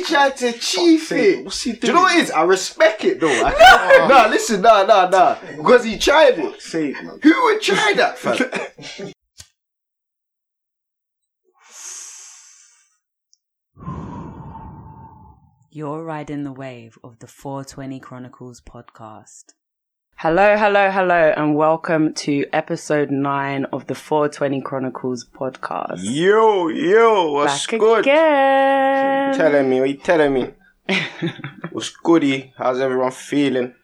he tried to chief sake, it. what's he Do you know doing? what it is? I respect it though. I can't, nah, listen, nah, nah, nah. Because he tried it. Say it, man. Who would try that, fam? You're riding the wave of the 420 Chronicles podcast. Hello, hello, hello, and welcome to episode 9 of the 420 Chronicles podcast. Yo, yo, what's Back good? again. Telling me, what you telling me? what's goody? How's everyone feeling?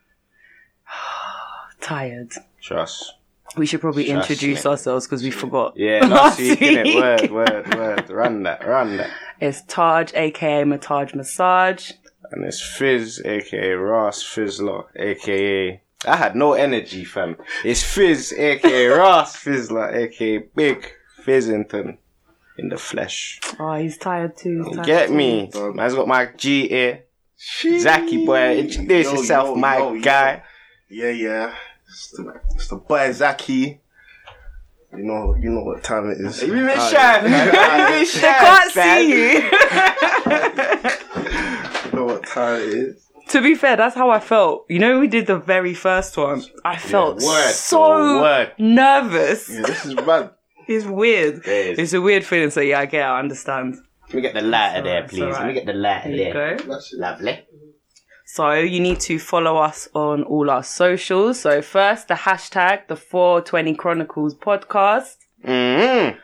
Tired. Trust. We should probably Trust introduce me. ourselves because we forgot. Yeah, last week, week. Word, word, word. Run that, run that. It's Taj, aka Mahtaj Massage. And it's Fizz, aka Rass Fizzler, aka. I had no energy, fam. It's Fizz, aka Rass Fizzler, aka Big Fizzington in the flesh. Oh, he's tired too. He's tired get too. me? Man's got my G here. Zaki boy, introduce Yo, yourself, yo, my yo, yo. guy. Yeah, yeah. It's the, it's the boy Zaki. You know, you know what time it is. You been shy, man. You been They shy, can't see you. You know what time it is. To be fair, that's how I felt. You know, we did the very first one. I felt word, so word. nervous. Yeah, this is bad. It's weird. It is. It's a weird feeling. So yeah, I get. it, I understand. Let me get the lighter there, alright, please. it's Let me get the lighter There you there. go. Lovely. So you need to follow us on all our socials. So first, the hashtag the 420 Chronicles podcast. Mm-hmm.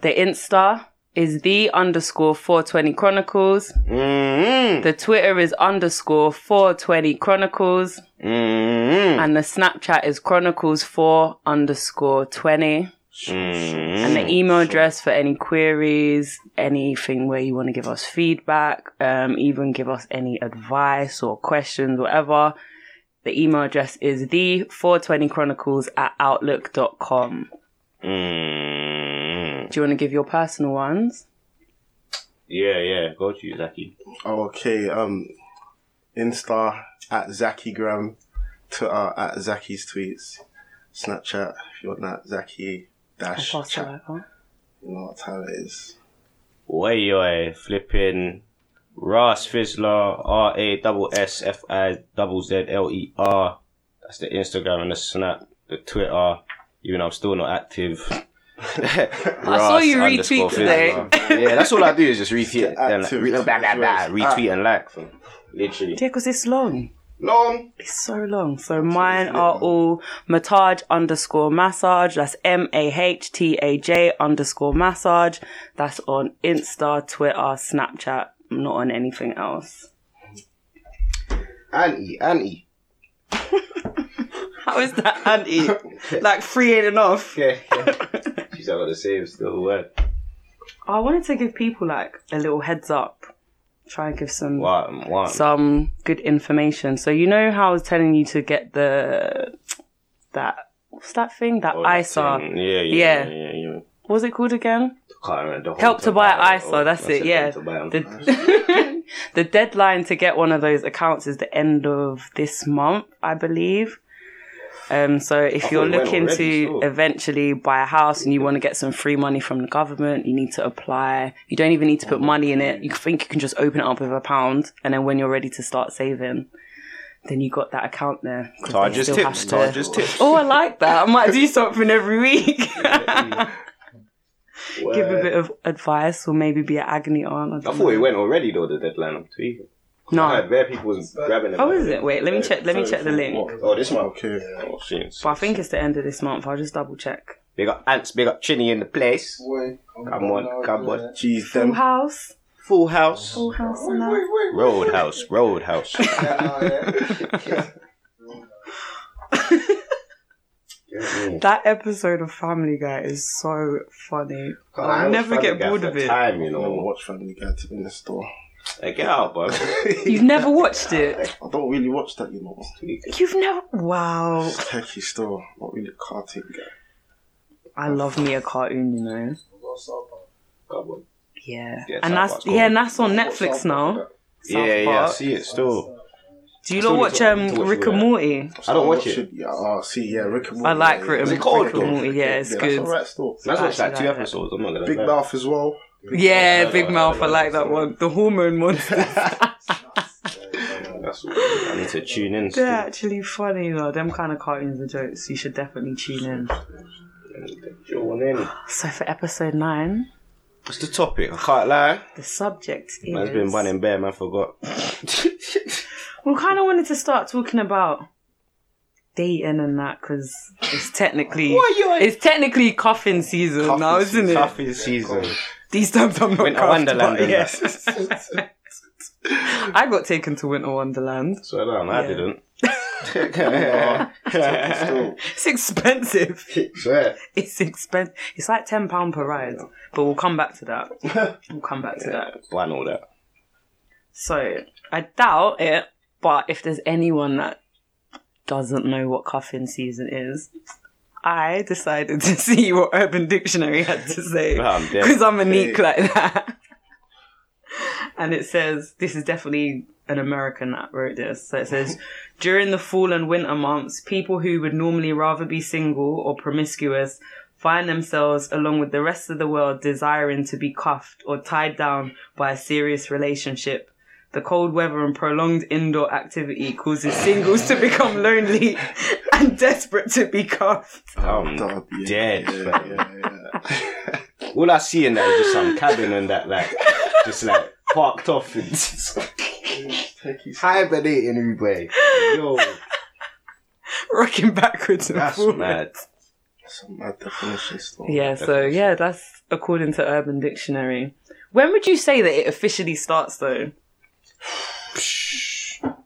The Insta is the underscore 420 Chronicles. Mm-hmm. The Twitter is underscore 420 Chronicles. Mm-hmm. And the Snapchat is Chronicles 4 underscore 20. Mm-hmm. And the email address for any queries, anything where you want to give us feedback, um, even give us any advice or questions, whatever. The email address is the 420chronicles at outlook.com. Mm-hmm. Do you want to give your personal ones? Yeah, yeah. Go to you, Zaki. Oh, okay. Um, Insta at Zaki Zackygram, Twitter at Zaki's tweets, Snapchat if you want that Zaki dash I'll pass chat. that over. You know what time it is. Way yo, flipping Rass Fizzler, R A double S F I double Z L E R. That's the Instagram and the Snap, the Twitter. Even though I'm still not active. I saw you retweet today. yeah, that's all I do is just retweet and like, re- blah, blah, blah, Ah. retweet and like. Literally. Yeah, because it's long. Long. It's so long. So mine are all Mahtaj underscore massage. That's M A H T A J underscore massage. That's on Insta, Twitter, Snapchat. I'm not on anything else. Annie, Annie. How is that anti? like free in and off. Yeah, yeah. She's got the same still word. I wanted to give people like a little heads up. Try and give some One, one. some good information. So you know how I was telling you to get the that what's that thing? That Oh, that ISA. thing. Yeah, yeah, Yeah. yeah, yeah. yeah. What was it called again? Can't remember the Help whole to buy. ISA, Oh, that's it, yeah. help to buy 'em. The, the deadline to get one of those accounts is the end of this month, I believe. Um, so if you're thought it went looking already, to so. eventually buy a house and you want to get some free money from the government, you need to apply. You don't even need to put money in it. You think you can just open it up with a pound, and then when you're ready to start saving, then you got that account there. Target's tips, Target's tips. Oh, I like that. I might do something every week. Give a bit of advice, or maybe be an agony aunt. I thought it went already though. The deadline. I'm tweaking. I No. heard bare people was grabbing it. Oh, is it? Wait, let me check. Let me check the link. Oh, this one. Okay. Oh, shit. But I think it's the end of this month. I'll just double check. Big up ants. Big up Chinny in the place. Come on, come on. Jeez, Full then. house. Full house. Full house. and that. Roadhouse. Roadhouse. That episode of Family Guy is so funny. I'll never get bored of it. Time, you I know. watch Family Guy to be in the store. Hey, get out, bro. You've never watched it. I don't really watch that, you know. You've never. Wow. Techie store, not really a cartoon guy. I love me a cartoon, you know. Yeah. Yeah, and that's Park's yeah, and that's on Netflix now. Yeah, yeah, I see it still. Do you Still not watch um watch Rick and. Morty? I don't watch it. Yeah, oh, see, yeah, Rick and Morty. I like Rick yeah. and Is it called Rick and though? Morty. Yeah, it's Yeah, good. That's alright still. Let's watch like actually two like it. episodes. I'm not gonna Big lie. laugh as well. Yeah, big mouth. I like that one. The hormone monster. That's what I need to tune in. They're Still. actually funny though. Them kind of cartoons and jokes. You should definitely tune in. Join in. So for episode nine, What's the topic? I can't lie. the subject is. Man's been running bare, man. Forgot. We kind of wanted to start talking about dating and that because it's technically What you- it's technically cuffing season Cuffing now, isn't it? Tough is season. These times I'm not Winter cuffed, Wonderland but yes. I got taken to Winter Wonderland. So I, I Yeah. didn't. Still, It's expensive. Swear. It's expensive. It's like ten pound per ride, but we'll come back to that. We'll come back to that. Why all that? So I doubt it, but if there's anyone that doesn't know what cuffing season is, I decided to see what Urban Dictionary had to say Oh, I'm because I'm a neek like that. And it says this is definitely an American that wrote this. So it says during the fall and winter months, people who would normally rather be single or promiscuous find themselves, along with the rest of the world, desiring to be cuffed or tied down by a serious relationship. The cold weather and prolonged indoor activity causes singles to become lonely and desperate to be cuffed. I'm oh, dog, yeah, dead. Yeah, fam. yeah, yeah. All I see in that is just some cabin and that, like, just like parked off and just hibernating everywhere. Yo, Rocking backwards and that's forwards. mad. Some mad definition still. Yeah, so yeah, that's according to Urban Dictionary. When would you say that it officially starts though?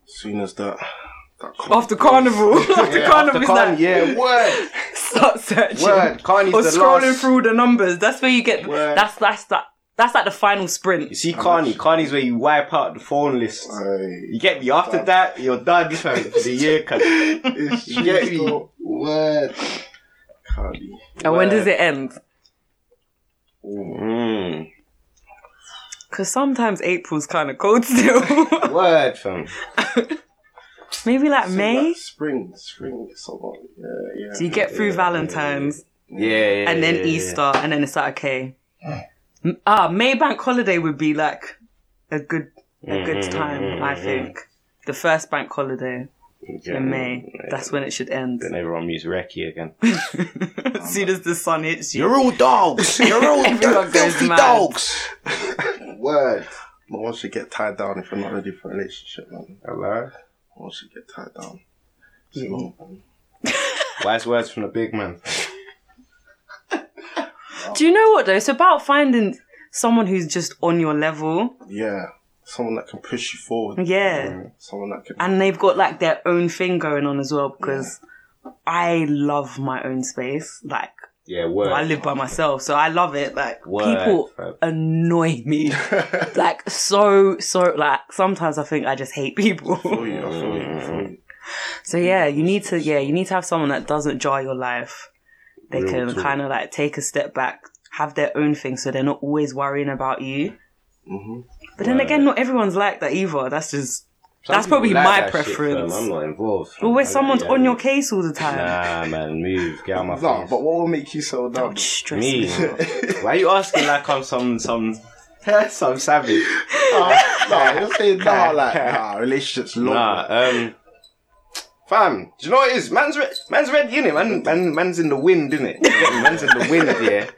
Soon as that. that After carnival. after carnival After is Carney, that yeah, word, start searching. word. Carney's Or the scrolling last. through the numbers. That's where you get Word. that's that's that that's like the final sprint. You see Carney, Carney's where you wipe out the phone list. Aye. You get me? After that, you're done fam, for the year, cuz. It's You get me? still- Word. Cardi. And when does it end? Mm. Because sometimes April's kind of cold still. Word, fam. Maybe like So, May. like, spring, spring, summer. Yeah, yeah. So you get through Yeah, Valentine's Yeah, yeah, and then. Easter, and then it's like okay. Ah, May bank holiday would be like a good a good Mhm, time. mhm, I mhm. think the first bank holiday Yeah, in May. yeah. That's when it should end. Then everyone meets Reki again. as soon as the sun hits you. You're all dogs. You're all Everyone goes filthy mad. dogs. Word. No one should get tied down if you're not ready for a relationship, man. Hello. No one should get tied down. So, um, Wise words from the big man. Do you know what though? It's about finding someone who's just on your level. yeah, someone that can push you forward. Yeah. Someone that can. And they've got like their own thing going on as well because I love my own space. Like Yeah, word. I live by myself, so I love it. Like Word, people fam. annoy me. like so so like sometimes I think I just hate people. feel you, I feel you, I feel you. so yeah, you need to yeah, you need to have someone that doesn't jar your life. They Real can kind of like take a step back, have their own thing so they're not always worrying about you. Mhm. But then Right. again, not everyone's like that either. That's just Some that's probably like my that preference. fam. I'm not involved. fam. always I someone's like, on your case all the time. Nah, man, move. Get out my No, face. but what will make you so That down? would stress Me. me. Why are you asking like I'm some some some savage? no, you're saying nah, like nah, relationships long. Nah, um, fam. Do you know what it is? Man's re- man's ready, innit? Man, man, man's in the wind, innit? You get me? Man's in the wind, yeah.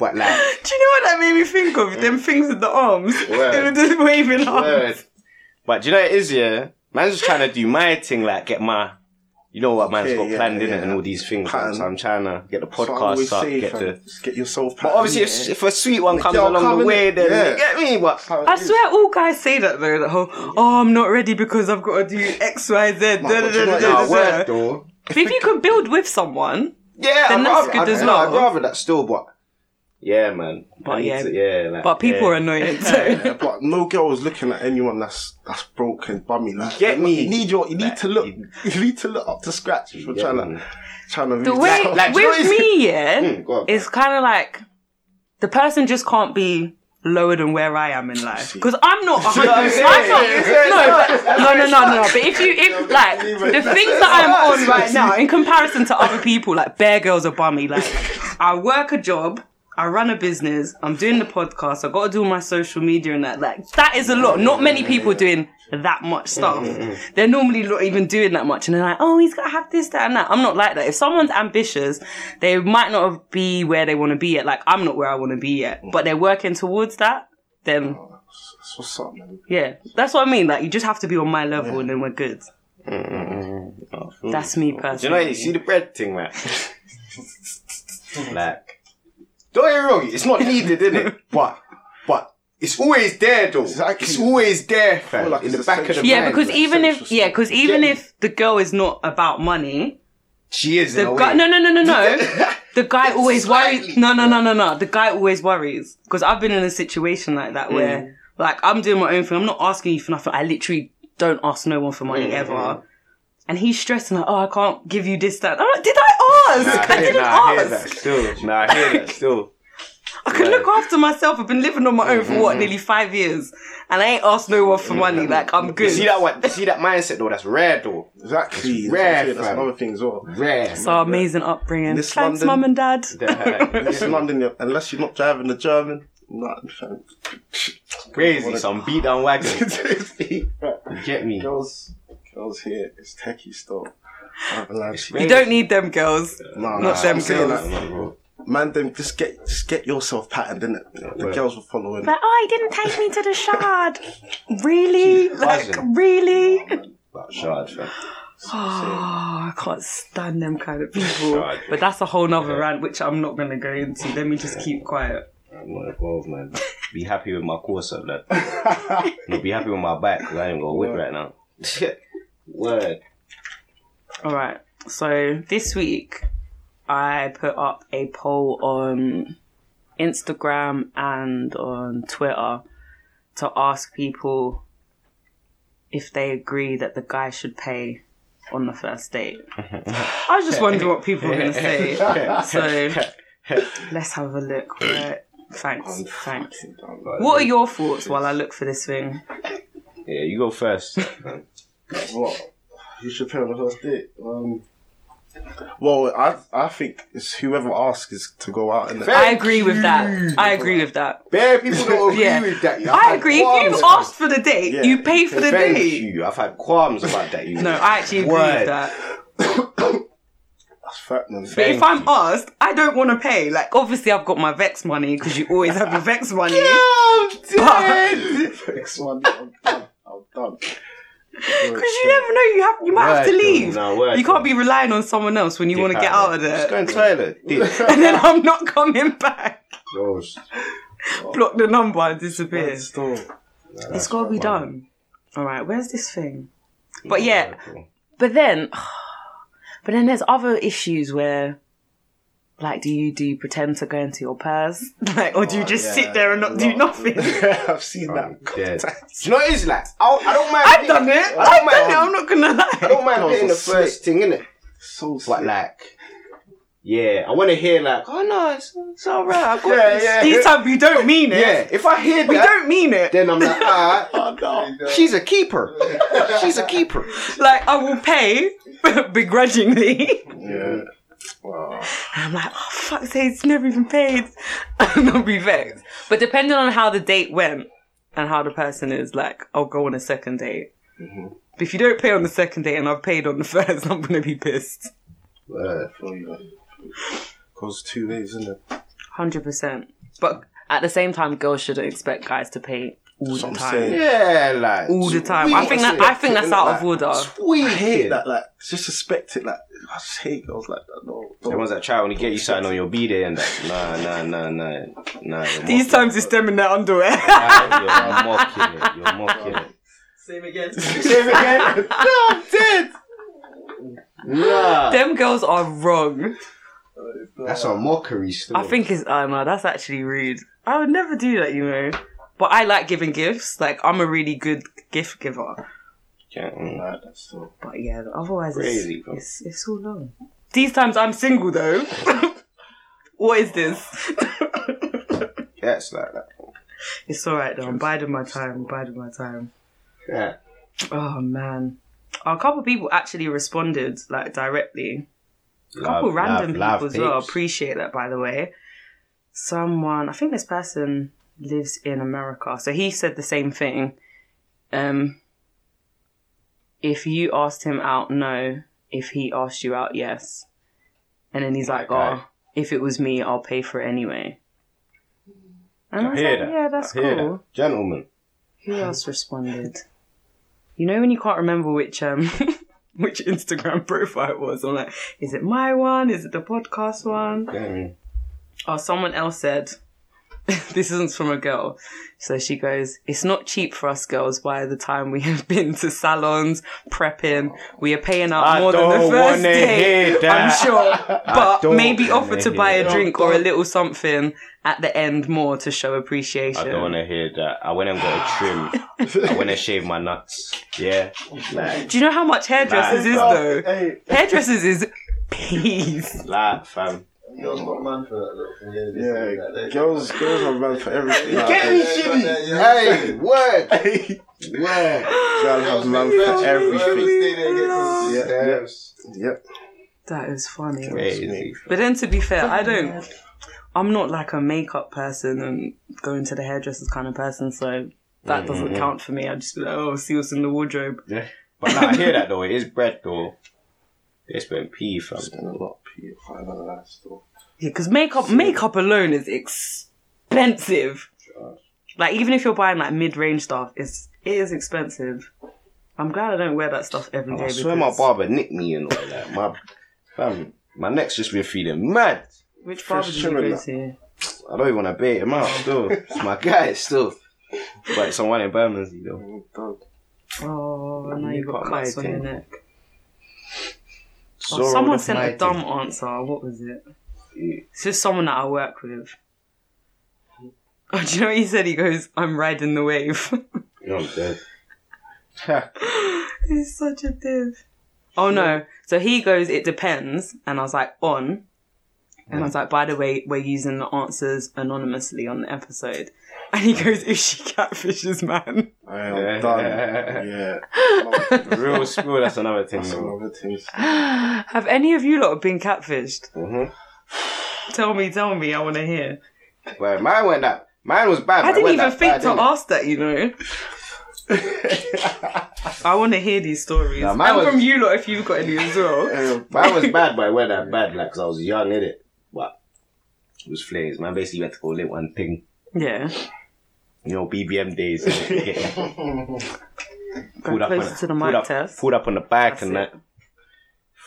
But like, Do you know what that made me think of? Them mm. things with the arms. Word. They were just waving arms. word. But do you know what it is, yeah? Man's just trying to do my thing, like get my. You know what man's Okay, got yeah, planned in it and all these things. Pattern. So I'm trying to get the That's what I podcast always up, say, get fam. the. Just get yourself. But obviously, if, if a sweet one comes Yo, along come the in way, it, then yeah. you get me. But I swear all guys say that though, that whole, oh, I'm not ready because I've got to do X, Y, Z. da, da, da, da, da, da, yeah, da. word though. But if you can build with someone, Yeah, Then I'd that's rather, good I'd, as no, well. I'd rather that still, but yeah, man. But yeah. to- yeah, like, but people yeah. are annoying too. Yeah, but no girl is looking at anyone that's that's broken, bummy. Like, Get me. You need your, you need Like, to look, you- you need to look up to scratch if you're trying me. to, trying to. The way out. like, do you know with me, yeah, Mm, on. it's kind of like the person just can't be lower than where I am in life because I'm not. a hundred- I'm saying? I'm not. It's- it's No, but, no, no, no, no. But if you, if like the things that I'm on right now, in comparison to other people, like bear girls are bummy. Like I work a job. I run a business. I'm doing the podcast. I got to do my social media and that. Like that is a lot. Not many people doing that much stuff. Mm-hmm, mm-hmm. They're normally not even doing that much, and they're like, "Oh, he's got to have this, that, and that." I'm not like that. If someone's ambitious, they might not be where they want to be yet. Like I'm not where I want to be yet, but they're working towards that. Then oh, That's what's up, man. yeah, that's what I mean. Like you just have to be on my level, and then we're good. Mm, mm, mm, oh. That's me Do you know, you see the bread thing, man? like, don't get me wrong, it's not needed, is it? But, but, it's always there, though. Exactly. It's always there, fam. like in the back of the essential. Yeah, mind. because like, even if essential yeah, because even Get if the girl is not about money, she is in the a guy way. no no no no no, the guy always worries. No no no no no, the guy always worries because I've been in a situation like that where like I'm doing my own thing. I'm not asking you for nothing. I literally don't ask no one for money Mm, ever. And he's stressing like, oh, I can't give you this, that. I'm like, did I ask? Nah, I didn't nah, I hear that still. Nah, I hear that still. I can Yeah. look after myself. I've been living on my own for what, mm-hmm. nearly five years, and I ain't asked no one for money. Mm-hmm. Like I'm You good. see that one? See that mindset though? That's rare though. Exactly. It's rare, That's, that's fam. another thing as well. Oh. Rare. So amazing upbringing. This Thanks, London- mum and dad. It's in London, unless you're not driving the German, nothing, fam. Crazy. Some beat down wagon. You get me? girls, girls here, it's techie still. Avalanche. You don't need them girls. Nah, Not nah, them I'm girls. that, Man, them just get just get yourself patterned, innit? The Yeah. girls will follow in. Like, oh, he didn't take me to the shard. Really? Like, buzzing. really? About shard, fam. Oh, I can't stand them kind of people. Shard. But that's a whole nother rant, which I'm not going to go into. Let me just keep quiet. I'm not involved, man. Be happy with my course up, lad. no, be happy with my back, because I ain't got a whip right now. Word. All right. So this week, I put up a poll on Instagram and on Twitter to ask people if they agree that the guy should pay on the first date. I was just wondering what people were going to say. So let's have a look. Right. Thanks. Thanks. What are your thoughts while I look for this thing? Yeah, you go first. What? You should pay on the first date. Um, well, I I think it's whoever asks is to go out and I agree with that. I agree with that. Bare people don't agree Yeah. with that. I've I agree. If qualms you asked for the date, Yeah. you pay for the Thank date. you. I've had qualms about that. You No, I actually agree Word. with that. that's fact. But Thank if I'm you. asked, I don't want to pay. Like, obviously, I've got my Vex money because you always have your Vex money. I'm Because Next one, I'm done. I'm done. You never know, you have you might have to leave. no, word, you can't be relying on someone else when you want to get out of there. Just go there. in toilet. Dick. And then I'm not coming back. Yours. Block the number and disappear. Still, It's got to be done. All right, where's this thing? But yeah, But then, but then there's other issues where, like, do you do you pretend to go into your purse, like, or do you oh, just yeah. sit there and not do nothing? I've seen I'm that. dead. Do you know what it is like? I, I don't mind. I've paying- done it. I don't I've mind- done it. I'm not gonna I lie. don't mind Girls paying the first thing, innit? So But like, yeah, I want to hear like, oh no, it's, it's alright. I got Yeah, this. yeah. These times you don't mean it. Yeah, if I hear We that, don't mean it. then I'm like, alright, Oh, no. she's a keeper. She's a keeper. Like I will pay begrudgingly. Yeah. Wow. I'm like, oh fuck, say it's never even paid. and I'll be vexed. But depending on how the date went and how the person is, like, I'll go on a second date. Mm-hmm. But if you don't pay on the second date and I've paid on the first, I'm gonna be pissed. You, man. Two ways, isn't it? Hundred percent. But at the same time, girls shouldn't expect guys to pay all the time. saying. Yeah, like All the time. I think that I think that's out of order. Sweet. I hate that. Like, just suspect it. Like, I just hate girls like that. No, The no. ones that try when you get you something on your B day and that. Nah, nah, nah, nah, nah. These times it's them in their underwear. it. You're mocking it. You're mocking it. Same again. Say it again. no, I'm dead. Nah. them girls are wrong. That's a mockery still. I think it's oh no, that's actually rude. I would never do that, you know. But I like giving gifts. Like I'm a really good gift giver. Yeah. That's so. But yeah, otherwise Crazy, it's, bro. it's it's so long. These times I'm single though. what is this? Yeah, it's like that. it's alright though. I'm biding my time. Biding my time. Yeah. Oh man. A couple people actually responded like directly. A couple Love, random love, people love as well. Appreciate that by the way. someone, I think this person lives in America. So he said the same thing. Um, if you asked him out, no. If he asked you out, yes. And then he's like, Okay. oh, if it was me, I'll pay for it anyway. And I, I was like, that. yeah, that's cool. that. Gentlemen. Who else responded? You know when you can't remember which um which Instagram profile it was. I'm like, is it my one? Is it the podcast one? Mm. Oh, someone else said, this isn't from a girl. So she goes, it's not cheap for us girls by the time we have been to salons, prepping. We are paying out I more than the don't first wanna day. hear that. I'm sure. But maybe offer wanna buy hear a that. drink or a little something at the end more to show appreciation. I don't want to hear that. I went and got a trim. I went and shaved my nuts. Yeah. Like, Do you know how much hairdressers is though? Hey, Hairdressers is peace. like, fam. Girls got a man for that little thing. Yeah, yeah, girls, girls are man for everything. Get me, Shitty! Hey, word! Hey, Word! girls have man for everything. Yeah, Yeah, Yep. That is funny. Crazy. But then to be fair, I don't. I'm not like a makeup person and going to the hairdressers kind of person, so that doesn't count for me. I just be like, oh, see what's in the wardrobe. Yeah. But nah, I hear that though. It is bread though. They spent P, fam. Spend a lot of P five hundred that still. Yeah, because makeup makeup alone is expensive. Like even if you're buying like mid range stuff, it's it is expensive. I'm glad I don't wear that stuff every oh, day. I swear my barber nicked me and all that. My fam, my neck's just been feeling mad. Which barber did you go to? I don't even want to bait him out still. It's my guy still. But someone in Bermondsey though. Oh, now You you've got cuts on your neck. Oh, someone the sent a dumb answer. What was it? It's just someone that I work with. Oh, do you know what he said? He goes, "I'm riding the wave." You know I'm dead. He's such a div. Oh no! So he goes, "It depends," and I was like, "On," and I was like, "By the way, we're using the answers anonymously on the episode." And he goes, "If she catfishes, man." I am done. Yeah. Real school. That's another thing That's though. another thing. Have any of you lot been catfished? Mm-hmm. Tell me, tell me. I want to hear. Well, mine went that. Mine was bad. I but didn't even that think bad, to ask that, you know. I want to hear these stories. Nah, mine and was- from you lot, if you've got any as well. Um, Mine was bad, but it went that bad, like, cause I was young, innit? But it was flares, Man, basically you went to go lit one thing. Yeah. You know, BBM days. innit? Go pulled up on closer to the pulled mic up, test. Pulled up on the bike That's and it. that.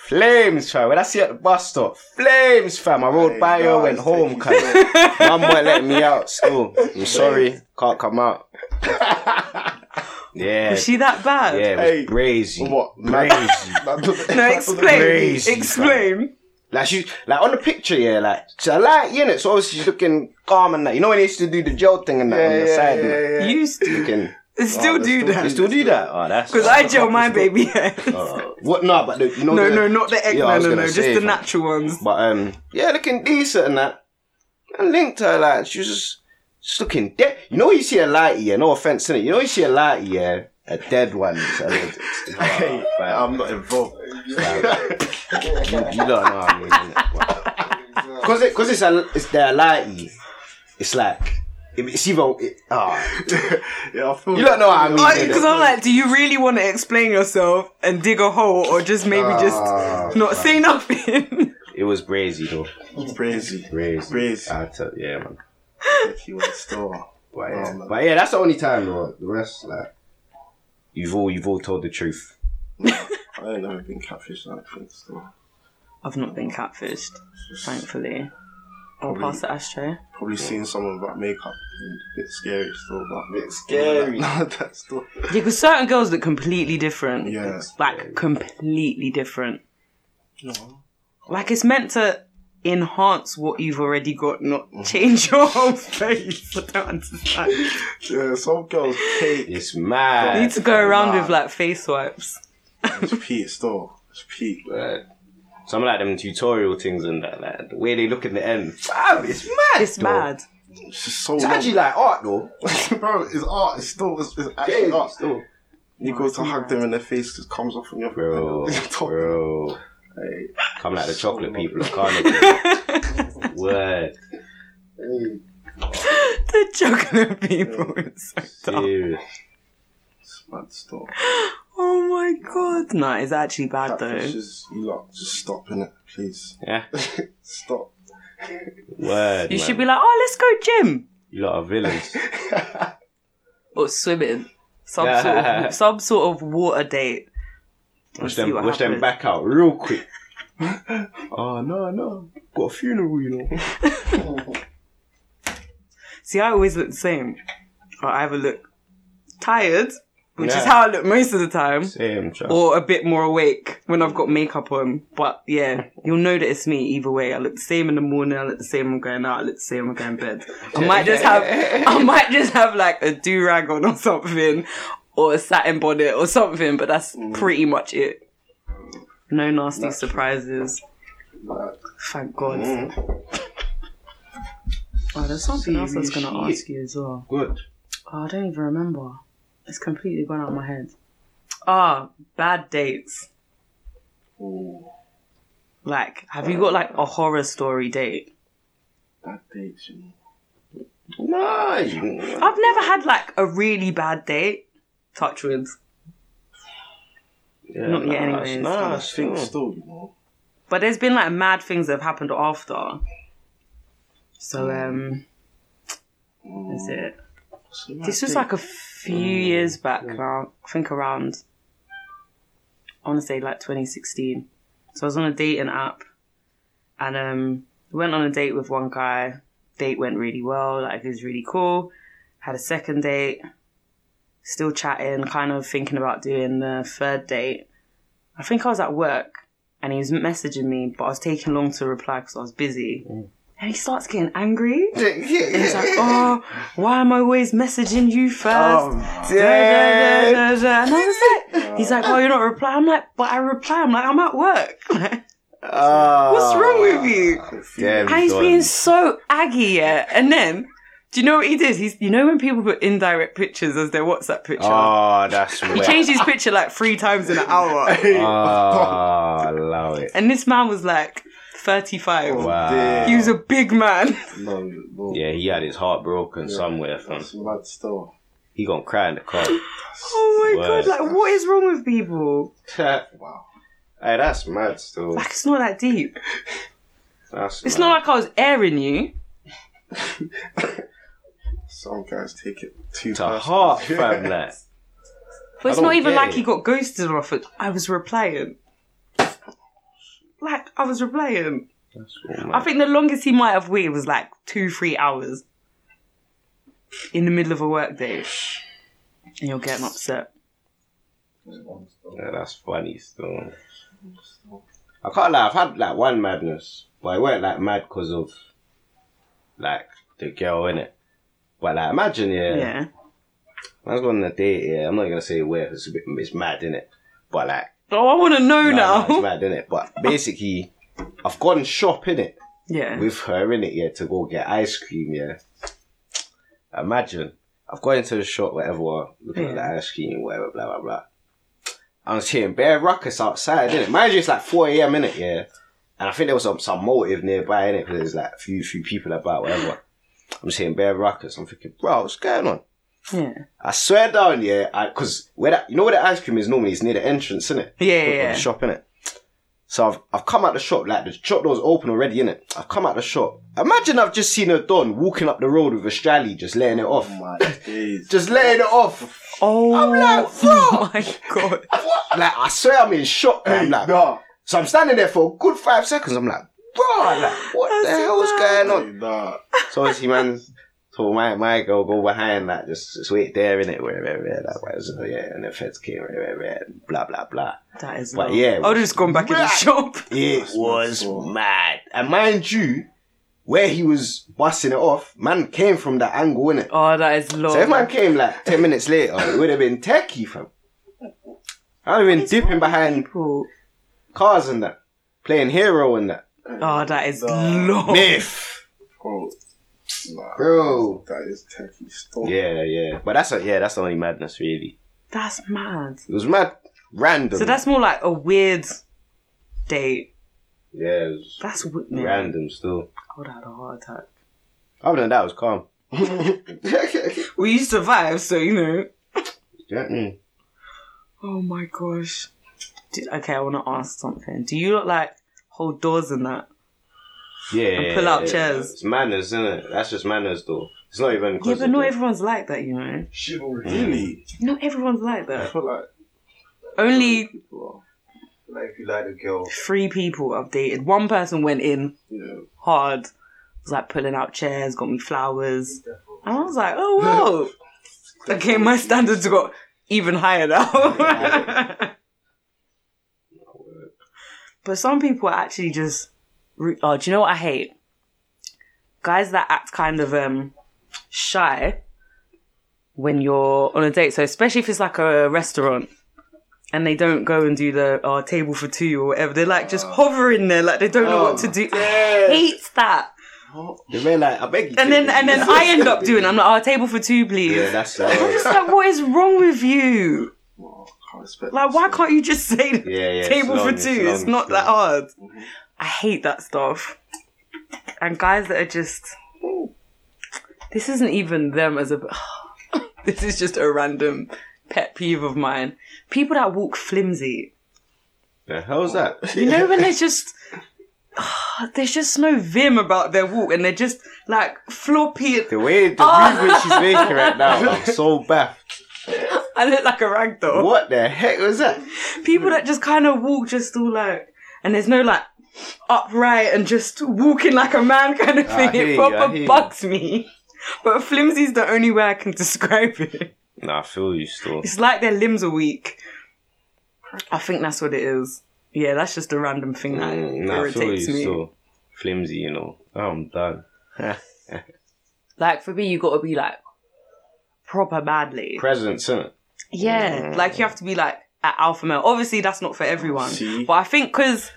Flames, fam. When I see you at the bus stop, flames, fam. I rode Hey, by you, went home, taking cuz. Mum won't let me out still. I'm sorry, can't come out. Yeah. Was she that bad? yeah, it was Hey, crazy. What? Crazy. No, explain. Crazy, explain. Like she's like on the picture, yeah, like she's a light in it, so obviously she's looking calm and that. You know when they used to do the gel thing and that Yeah, on the yeah, side, yeah, and that? yeah. Used to. Looking, They Still that's do still- you that. still do that? Oh, that's Because I gel my baby hair. Uh, what? No, but the, you know no, the- no, not the egg. Yeah, no, no, no. Just the natural ones. But um, yeah, looking decent and that. And linked her like she was just, just looking dead. You know, you see a light, yeah. No offense in it. You know, you see a light, yeah, a dead one. So it's, it's, Hey, fam, I'm not involved. you, you don't know what I mean. innit? Because it, cause it's a, it's their lighty. It's like it's either. It, ah, yeah, I feel you don't know what I mean. Because I'm like, do you really want to explain yourself and dig a hole, or just maybe Ah, just not say nothing? It was brazy though. Brazy. Brazy. Brazy. I tell, yeah, man. If you were still. But yeah, Oh, man. but yeah, that's the only time though. The rest, like, you've all you've all told the truth. I ain't never been catfished, I don't think. I've not been catfished, Just thankfully. I'll Probably- pass the ashtray. Probably seen someone without makeup. A bit scary still, but. Bit scary. No, that's still. Yeah, because certain girls look completely different. Yeah. Like, completely different. No. Like, it's meant to enhance what you've already got, not mm-hmm. change your whole face. I don't understand. Yeah, some girls cake. It's mad. You need to go around Nah. with, like, face wipes. It's peak still. It's peak. But some like them tutorial things and that, like the way they look in the end. Fam, it's mad. It's though. mad. It's just so It's long. actually like art though. Bro, it's art. It's still, it's, it's actually Crazy art. still. You go to hug them in their face, it comes off on your Bro, top. bro. Hey, Come like the chocolate people of Carnegie. Word. Hey. the chocolate people is so dumb. Serious. It's mad stuff. Oh my god. No, it's actually bad though. Catfishes, you lot, just stop in it, please. Yeah. stop. Word. You man. should be like, oh, let's go gym. You lot are villains. Or swimming. Some sort of some sort of water date. Wish them, wish them back out real quick. oh no, no, got a funeral, you know. See, I always look the same. Or I either look tired, which is how I look most of the time, Same, or a bit more awake when I've got makeup on. But yeah, you'll know that it's me either way. I look the same in the morning, I look the same when I'm going out, I look the same when I'm going to bed. I might just have I might just have like a do rag on or something, or a satin bonnet or something, but that's pretty much it. No nasty surprises. Like, Thank God. Mm. Oh, there's something else I was gonna ask you as well. Good. Oh, I don't even remember. It's completely gone out of my head. Ah, bad dates. ooh, Like, have you got like a horror story date? bad dates, you know. Nice. I've never had like a really bad date. Touch wood. Yeah, Not yet anyways. I Nice. think mm. still, you know. But there's been like mad things that have happened after. So um that's it. So This was like a few years back now. I think around I wanna say like twenty sixteen. So I was on a dating app and um went on a date with one guy. Date went really well, like it was really cool. Had a second date, still chatting, kind of thinking about doing the third date. I think I was at work and he was messaging me, but I was taking long to reply because I was busy. Mm. And he starts getting angry. And he's like, oh, why am I always messaging you first? Oh, Da, da, da, da, da. And I was like, he's like, oh, you're not replying. I'm like, but I reply. I'm like, I'm at work. Ah. What's wrong with you? Damn, And he's being so aggy, yeah. And then, do you know what he did? He's, you know, when people put indirect pictures as their WhatsApp picture, Oh, that's he changed his picture like three times in an hour. Ah, oh, allow it. and this man was like 35. Wow. He was a big man. No, no. Yeah, he had his heart broken somewhere, fam. That's mad still. He gonna cry in the car. Oh my Word. god, like what is wrong with people? wow. hey, Wow. that's mad still. Like it's not that deep. That's It's mad. not like I was airing you. Some guys take it too to personal. heart, fam. Like, But it's I not even get like he got ghosted off it. I was replying. Like I was replying. that's I think the longest he might have waited was like two, three hours. In the middle of a work day. And you're getting upset. Yeah, that's funny still. I can't lie, I've had like one madness, but it weren't like mad because of like the girl in it. But like, imagine, yeah, Yeah. I was going on a date, yeah. I'm not gonna say where. it's a bit, it's mad in it, but like, Oh, I want to know no, no, now. it's mad in it. But basically, I've gone shop in it yeah. with her in it, yeah, to go get ice cream, yeah. Imagine, I've gone into the shop, whatever, looking at the ice cream, whatever, blah blah blah. I was hearing bare ruckus outside, innit? Mind you, it's like 4 a.m. in it, yeah. And I think there was some, some motive nearby in it because there's like a few few people about, whatever. I'm just hearing bare ruckus. I'm thinking, bro, what's going on? yeah. I swear down, yeah, because where that, you know where the ice cream is normally? It's near the entrance, isn't it? yeah, yeah. the shop, innit? So I've, I've come out the shop, like the shop door's open already, innit? I've come out the shop. Imagine I've just seen a Don walking up the road with a strally, just letting it off. Oh my days. Just letting it off. Oh I'm like, bro. my god. Like, I swear I'm in shock. I'm like, nah. so I'm standing there for a good five seconds. I'm like, bro, like, what the That's hell's going on? Nah. So obviously, man, so my, my girl, go behind, like, just, just wait there, innit? Where, where, where, like, where, so, yeah, and the feds came, where, where, where, blah, blah, blah. That is But long. yeah, I would have just gone back in the shop. It was mad. And mind you, where he was busting it off, man came from that angle, innit? Oh, that is long. So if man came like 10 minutes later, it would have been techie, fam. I would have been dipping behind Cool. cars and that. Playing hero and that. Oh, that is Nah. long. Myth. Bro. Nah. Bro. That is techie stuff. Yeah, yeah. But that's a, yeah, that's the only madness really. That's mad. It was mad random. So that's more like a weird date. yeah, it was That's w- man. random still. I would have had a heart attack. Other than that, it was calm. Well, you survived, so you know. Get? Oh my gosh. Did, okay, I want to ask something. Do you look like hold doors and that? Yeah. And pull out yeah. chairs. It's manners, isn't it? That's just manners, though. It's not even. Yeah, 'cause but not the- everyone's like that, you know. Chivalry. Hmm. Really? Not everyone's like I that. feel like Only Like if you like the girl. three people I've dated. One person went in are, you hard. Was like pulling out chairs, got me flowers. And I was like, oh wow. okay, my standards got even higher now. but some people are actually just. Oh, do you know what I hate? Guys that act kind of um shy when you're on a date. So especially if it's like a restaurant and they don't go and do the uh, table for two or whatever. They're like just hovering there, like they don't know what to do. I hate that. The man, like, I beg you. And then and then I end up doing. I'm like, oh, table for two, please. Yeah, that's. Uh, It's like, what is wrong with you? Can't Like, why can't you just say yeah, yeah. table it's for long, two? long, It's not long. that hard. Mm-hmm. I hate that stuff. And guys that are just. This isn't even them as a. this is just a random pet peeve of mine. People that walk flimsy. The hell's that? You know when there's just. there's just no vim about their walk and they're just like floppy. The way the Oh. movement she's making right now, I'm so baffed. I look like a ragdoll. What the heck was that? people that just kind of walk just all like, and there's no like upright and just walking like a man kind of I thing. hear It you, I proper hear you. bugs me. But flimsy's the only way I can describe it. Nah, I feel you still. It's like their limbs are weak. I think that's what it is. Yeah, that's just a random thing that Mm, nah, I feel you irritates me. still. Flimsy, you know. I'm done. Like for me, you got to be like proper badly. Presence, innit? Yeah, like you have to be like at alpha male. Obviously, that's not for everyone, See? but I think because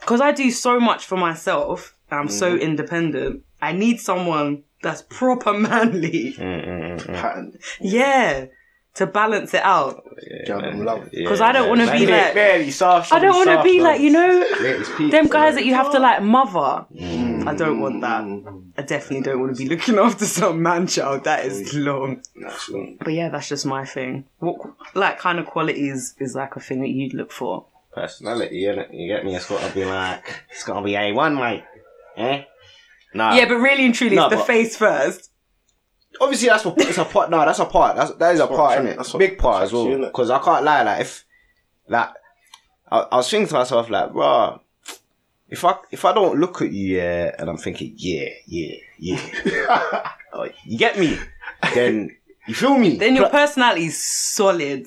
because I do so much for myself, and I'm so Mm. independent. I need someone that's proper manly. Mm. Yeah, to balance it out. Girl, them love. Because I don't want to be like Barely soft. I don't want to be like you know them guys that you have to like mother. Mm. I don't want that. I definitely don't want to be looking after some man child. That is long. Naturally. But yeah, that's just my thing. What like kind of qualities is like a thing that you'd look for? personality, innit? You get me? It's got to be like, it's got to be A1, mate. Eh? No. yeah, but really and truly, no, it's the face first. obviously that's what it's a part. No, that's a part. That's that is a part attract- in it. that's what Big part as well. Because I can't lie. Like if like I, I was thinking to myself like, bro, if I if I don't look at you, yeah, and I'm thinking, yeah, yeah, yeah, oh, you get me? Then you feel me? Then your Pla- personality is solid,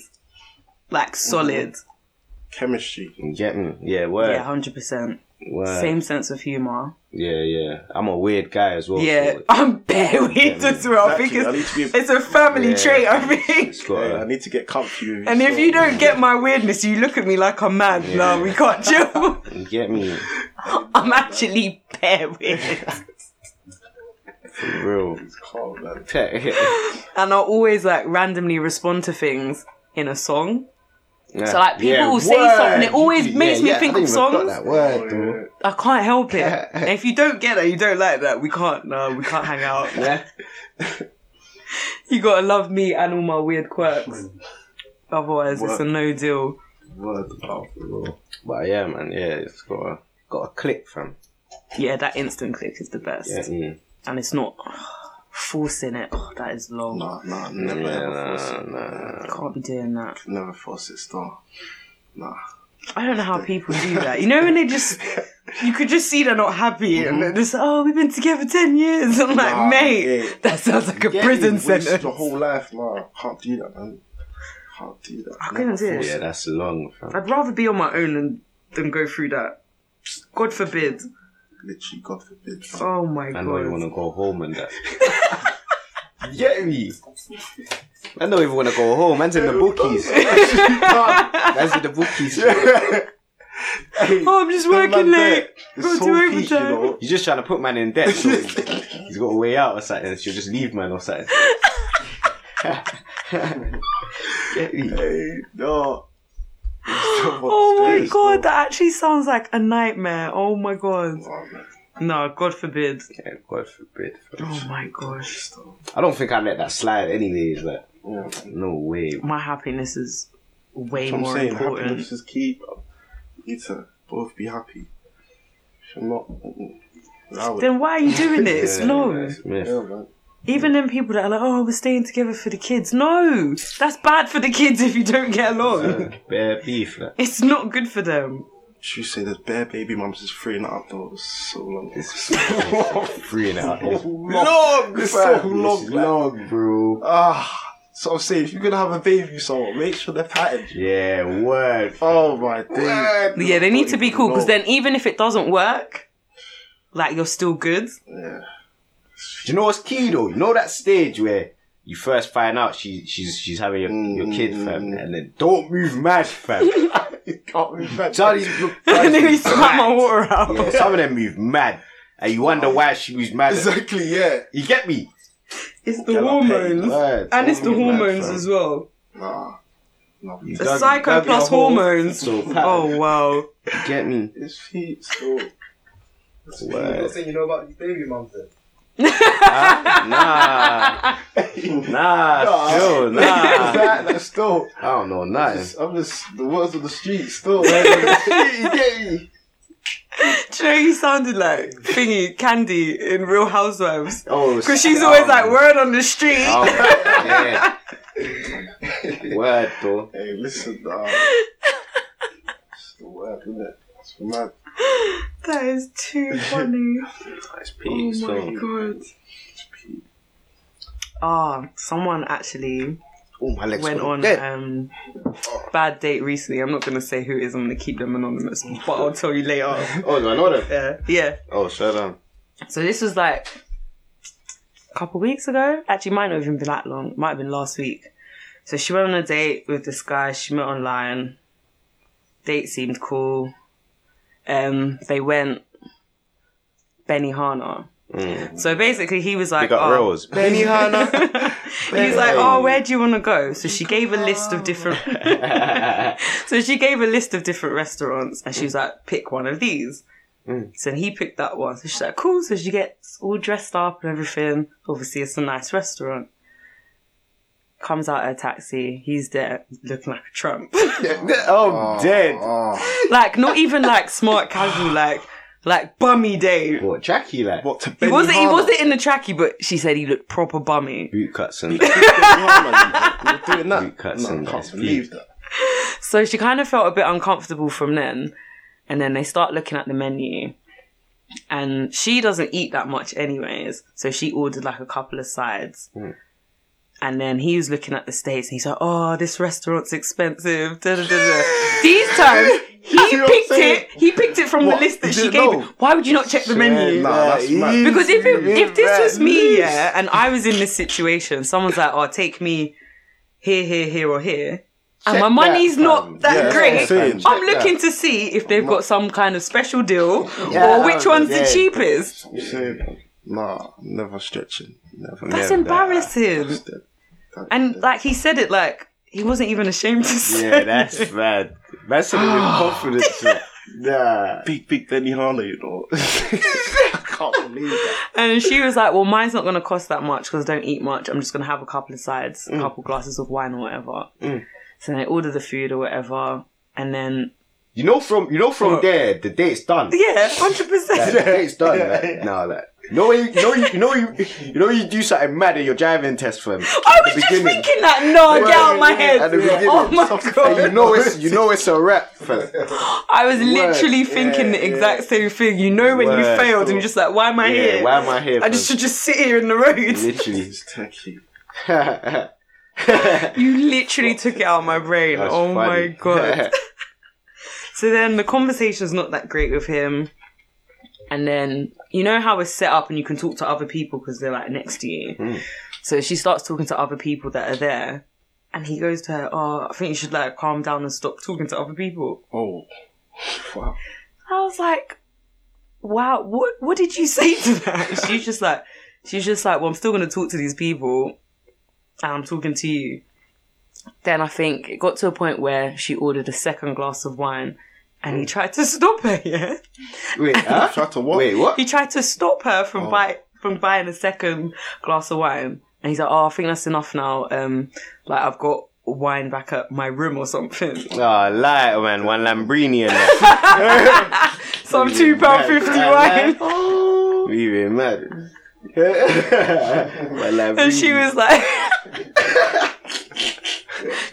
like solid. Chemistry. you get me? Yeah, word, Yeah, hundred percent. Word. Same sense of humor. Yeah, yeah. I'm a weird guy as well. Yeah, so I'm bare weird as well. I think Exactly, I need it's, to be- it's a family Yeah. trait. I think. it's got Yeah, I a, need to get comfy with And if you don't get my weirdness, you look at me like I'm mad. Yeah. No, we can't chill. you get me? I'm actually bare weird. For real. Oh, man. and I'll always like randomly respond to things in a song. Yeah. So, like, people Yeah, will say word. something, it always makes me yeah, think of songs. That word. I can't help it. If you don't get that, you don't like that. We can't. No, we can't hang out. Yeah. You gotta love me and all my weird quirks. Otherwise, it's a no deal. Word. But yeah, man, yeah, it's got a got a click from. Yeah, that instant click is the best, Yeah, mm. and it's not forcing it. Oh, that is long. Nah, nah, never yeah, ever nah, force it. nah. Can't be doing that. Never force it, still. Nah. I don't know how people do that. You know when they just, you could just see they're not happy, and mm-hmm. they're just, oh, we've been together ten years. I'm like, Nah, mate, yeah. that sounds like a Get prison me, sentence. Your whole life, nah. Can't do that, man. Can't do that. I couldn't do it. Yeah, that's long, fam. I'd rather be on my own than than go through that. God forbid. Literally, God forbid. fam. Oh my god. I don't even want to go home and that. You get me? I don't even want to go home. Man's in the bookies. Man's in the bookies. Oh, I'm just working late. Got so to peak, overtime. you know. He's just trying to put man in debt. So he's got a way out or something. She'll just leave man or something. Get me? Hey, no. Oh my god, that actually sounds like a nightmare. Oh my god. No, God forbid. Yeah, God forbid. fam. Oh my gosh. I don't think I'd let that slide anyways. Like, Yeah. no way. My happiness is way That's what I'm more saying. important. Happiness is key, bro. You need to both be happy. If you're not. Then why are you doing it? It's Yeah, no. that's. Yeah, man. Even them people that are like, oh, we're staying together for the kids. No, that's bad for the kids if you don't get along. Bare beef. Like. It's not good for them. Should say that bare baby mums is freeing it up though. It's so long. Freeing it out. It's long, it's so long, It's man. long, bro. Ah, so I'm saying if you're gonna have a baby, so make sure they're patterned. Yeah, word. Oh my days. Yeah, they need to be cool because then even if it doesn't work, like you're still good. Yeah. Do you know what's key though? You know that stage where you first find out she she's she's having your, your kid, fam, Mm. and then don't move mad, fam. Can't move mad. Charlie's and then he slapped my water out. Yeah, some of them move mad, and you wonder why she was mad. Exactly, yeah. You get me? It's the Get my hormones. Word. And it's the Hormone mad, hormones fam. as well. Nah. No. You The dug- psycho dug plus your hole, hormones. So pattern. Oh wow. You get me? His feet still. You're not saying you know about these baby mums then? Huh? Nah, nah, still nah. that, that's still. I don't know nothing. Just, I'm just the words of the street still. you get me? Do you know you sounded like Thingy Kandi in Real Housewives? Oh, Because she's always like word on the street. Oh, yeah. Word though. hey, listen, uh, it's the word, isn't it? It's mad. That is too funny. It's oh my god. Ah, someone actually Oh, my legs went on dead. um bad date recently. I'm not gonna say who it is. I'm gonna keep them anonymous, but I'll tell you later. Oh, do I know them? Yeah, yeah. Oh, shut down. So this was like a couple weeks ago. Actually, might not even been that long. Might have been last week. So she went on a date with this guy she met online. Date seemed cool. Um, they went Benihana. Mm. So basically, he was like, oh, rolls. Benihana. he was like, oh, where do you want to go? So she gave a list of different. so she gave a list of different restaurants, and she was like, pick one of these. Mm. So he picked that one. So she's like, cool. So she gets all dressed up and everything. Obviously, it's a nice restaurant. Comes out of a taxi. He's there looking like a Trump. oh, dead. Oh, like, not even like smart casual, like, like bummy day. What, Jackie like? what to He Benny wasn't, he wasn't in the trackie, but she said he looked proper bummy. Boot cuts and Benihana, you know? You're doing that? Boot cuts no, and I can't believe that. So she kind of felt a bit uncomfortable from then. And then they start looking at the menu. And she doesn't eat that much, anyways. So she ordered like a couple of sides. Mm. And then he was looking at the states and he's like, oh, this restaurant's expensive. Da, da, da, da. These times, he You know what I'm picked it. He picked it from What? the list that You she gave know? him. Why would you not check the menu? Nah, that's. Because if it, if this was me, Yeah. yeah, and I was in this situation, someone's like, "Oh, take me here, here, here, or here," and Check my money's that, not that Yeah, great. I'm. I'm looking that. to see if they've got some kind of special deal Yeah, or which one's yeah. the cheapest. I'm saying, nah, never stretching. Never. That's Yeah, embarrassing. That's dead. And like he said it, like he wasn't even ashamed to say. Yeah, that's bad. That's something with confidence. like, Nah. big, big Benihana, you know. I can't believe that. And she was like, "Well, mine's not going to cost that much because I don't eat much. I'm just going to have a couple of sides, a couple glasses of wine or whatever." Mm. So they order the food or whatever, and then You know from you know from What? there the date's done. yeah, hundred percent. the percent. date's done. Like, nah, like. You know, when you, you know, you, you know, you, you know, you do something mad in your driving test for him. I was just thinking that. No, get out of my head. At the oh beginning. Oh my And you know it's you know it's a rap. fam. I was literally Yeah, thinking the yeah. exact same thing. You know when you failed and you're just like, why am I Yeah, here? why am I here? I just should just sit here in the road. literally. It's techie. You literally took it out of my brain. That's oh my god. So then the conversation's not that great with him. And then you know how it's set up and you can talk to other people because they're like next to you. Mm. So she starts talking to other people that are there. And he goes to her, Oh, I think you should like calm down and stop talking to other people. Oh. Wow. I was like, Wow, what what did you say to that? she's just like she's just like, Well, I'm still gonna talk to these people and I'm talking to you. Then I think it got to a point where she ordered a second glass of wine and he tried to stop her. Yeah, Wait, huh? Try to what? Wait, what? he tried to stop her from Oh. buy from buying a second glass of wine, and he's like, "Oh, I think that's enough now. Um, like I've got wine back at my room or something. Oh, lie, man. One Lambrini in there. Some two pound fifty wine." We even mad. And she was like,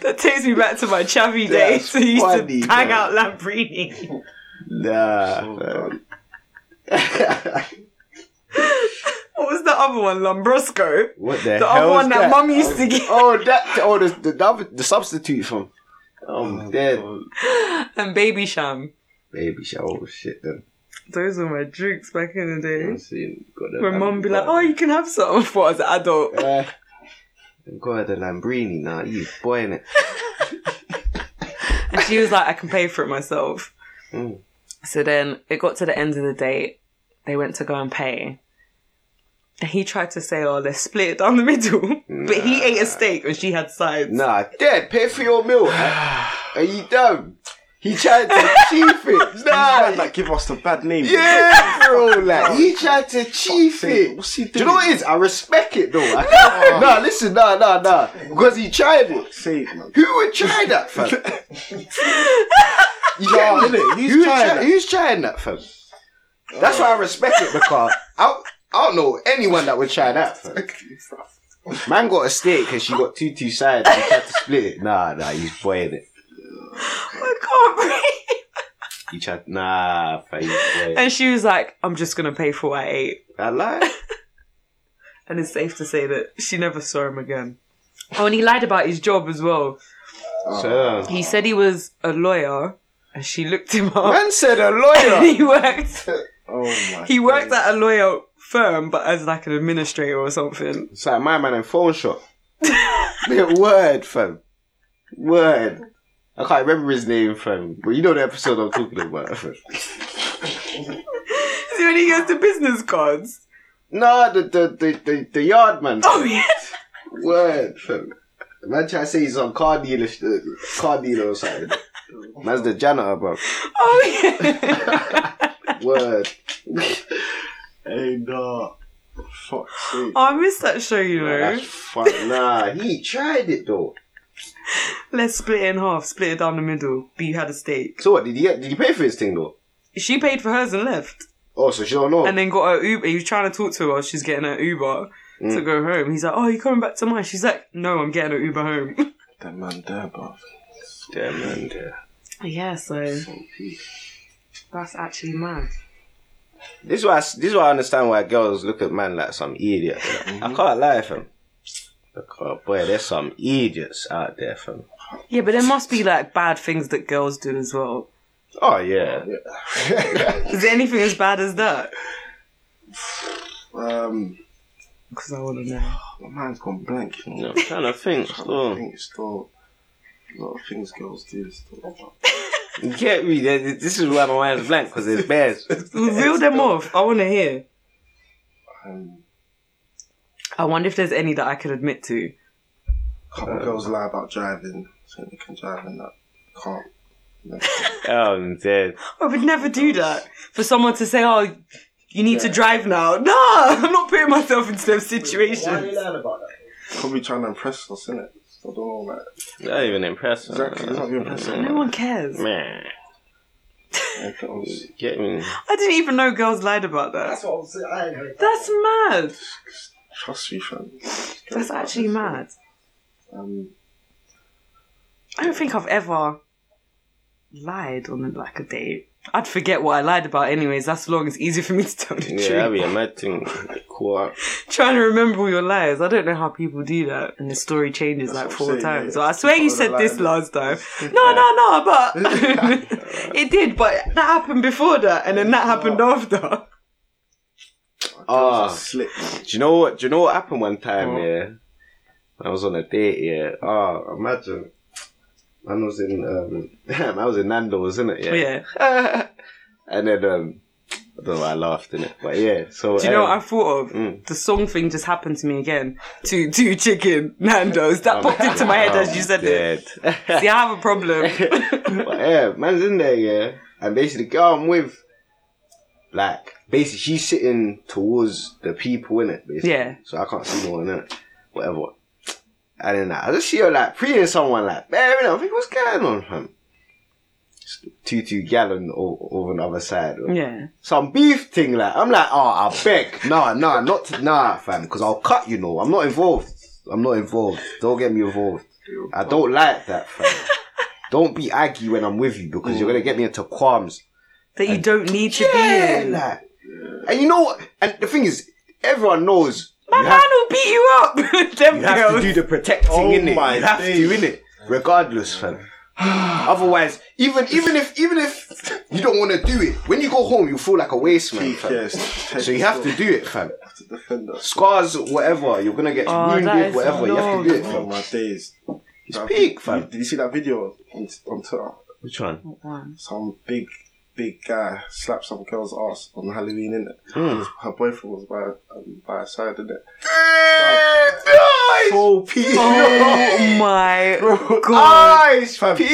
that takes me back to my chavvy days. That's I used funny, to hang man. out Lambrini. Nah, man. What was the other one? Lambrusco? What the, The hell other one that, that? mum used to get. oh, that. Oh, the the, the, the substitute from. Oh, I'm dead. And Babycham. Baby shower. Oh shit. Then. Those were my drinks back in the day. I'm. Got the When mum be like, oh, you can have some for as an adult. Uh, got the Lambrini now. You boying it. And she was like, I can pay for it myself. Mm. So then it got to the end of the date. They went to go and pay. And he tried to say, oh, let's split it down the middle. But he ate a steak and she had sides. Nah, dead. Pay for your meal. Are you dumb? He tried to chief it. Nah. men that give us the bad name. Yeah, bro. Like he tried to chief it. What's he doing? Do you know what it is? I respect it though. I can't, nah, listen, nah, nah, nah. Because he tried it. Say it, man. Who would try that, fam? you me? innit? Who's Who would trying try- that? Who's trying that, fam? That's why I respect it because I, I don't know anyone that would try that. Fam. Man got a steak and she got two two sides and tried to split it. Nah, nah, he's boying it. I can't breathe. He tried, nah, fam, he's boying it. And she was like, I'm just going to pay for what I ate. I lie. And it's safe to say that she never saw him again. Oh, and he lied about his job as well. So, He said he was a lawyer, and she looked him up. man said a lawyer. he worked. Oh my. He worked at a lawyer firm, but as like an administrator or something. It's like my man in phone shop. Word, fam. Word. I can't remember his name, fam. But you know the episode I'm talking about, fam. See when he gets the business cards. No, the, the, the, the, the yard man. Oh yeah. Word, fam. Man try to say he's on car dealer, uh, car dealer or something. Man's the janitor, bro. Oh yeah. Word. Hey, nah. Fuck's sake. oh, I missed that show, you know. That's fun. Nah, he tried it though. Let's split it in half, split it down the middle. But you had a steak. So what, did he get, did he pay for his thing though? She paid for hers and left. Oh, so she don't know. And then got her Uber. He was trying to talk to her while she's getting her Uber Mm. to go home. He's like, "Oh, you coming back to mine?" She's like, "No, I'm getting an Uber home." That man there, bruv. Damn, man. yeah. yeah, so that's actually mad. This is why I, this is why I understand why girls look at man like some idiot. I can't lie, fam. Because, boy, there's some idiots out there, fam. Yeah, but there must be like bad things that girls do as well. Oh yeah, Is there anything as bad as that? Um, Because I want to know. my mind's gone blank. You You know? know, I'm trying to think. I Still. think still a lot of things girls do. Still. You get me? This is why my mind's blank because there's bears. Reel them off. I want to hear. Um, I wonder if there's any that I could admit to. a couple uh, girls lie about driving, saying they can drive and that can't. Oh, I'm dead. I would never do oh, that for someone to say, "Oh, you need to drive now." No, I'm not putting myself into those Why are you situations. lying about that? Probably trying to impress us, innit? I don't know, like Not even impressed. exactly. It's not even impressing. No one cares. Man, get me. I didn't even know girls lied about that. That's what I'm saying. I ain't heard that. That's mad. Trust me, fam. That's actually mad. Um, I don't think I've ever lied on like a date. I'd forget what I lied about anyways. That's long. It's easy for me to tell the truth. Yeah, that'd be a mad thing. Cool. Trying to remember all your lies. I don't know how people do that. And the story changes That's like four saying, times. yeah. So I swear you said this last time. No, no, no, but it did. But that happened before that, and then that happened after. Ah. slick. Do you know what? Do you know what happened one time? Oh. Yeah, I was on a date. Yeah. Oh, imagine. Man was in um, I was in Nando's, isn't it? Yeah. Yeah. and then um, I don't know why I laughed in it, but yeah. So Do you know what I um, thought of? Mm. The song thing just happened to me again. Two, two chicken Nando's. That popped into my head as you said it. See, I have a problem. but yeah, man's in there, yeah. And basically, girl I'm with, like, basically, she's sitting towards the people in it, basically. Yeah. So I can't see no one in it. Whatever. And then like, I just see her like preying someone like, man, I think what's going on, fam? Two two gallon over, the other side. Yeah. Some beef thing, like I'm like, oh, I beg, nah, nah, not to, nah, fam, because I'll cut. You know, I'm not involved. I'm not involved. Don't get me involved. I don't like that, fam. don't be aggy when I'm with you because you're gonna get me into qualms. That you don't need to Yeah, be in. like, and you know what? And the thing is, everyone knows My you man have, will beat you up. Them you have to do the protecting Oh in it. my You have days. to in it, regardless, fam. Otherwise, even even if even if you don't want to do it, when you go home, you feel like a waste man. Fam. yes. So you have to do it, fam. have to defend us. Scars, whatever, you're gonna get Oh, wounded, is whatever. You have to do it, Oh fam. my days. It's That- peak, fam. Did you see that video on, on Twitter? Which one? Some big, big guy slapped some girl's ass on Halloween, innit? Hmm. Her boyfriend was by, um, by her side, innit? Eyes, So peak. Oh my god. eyes, Fam, peak.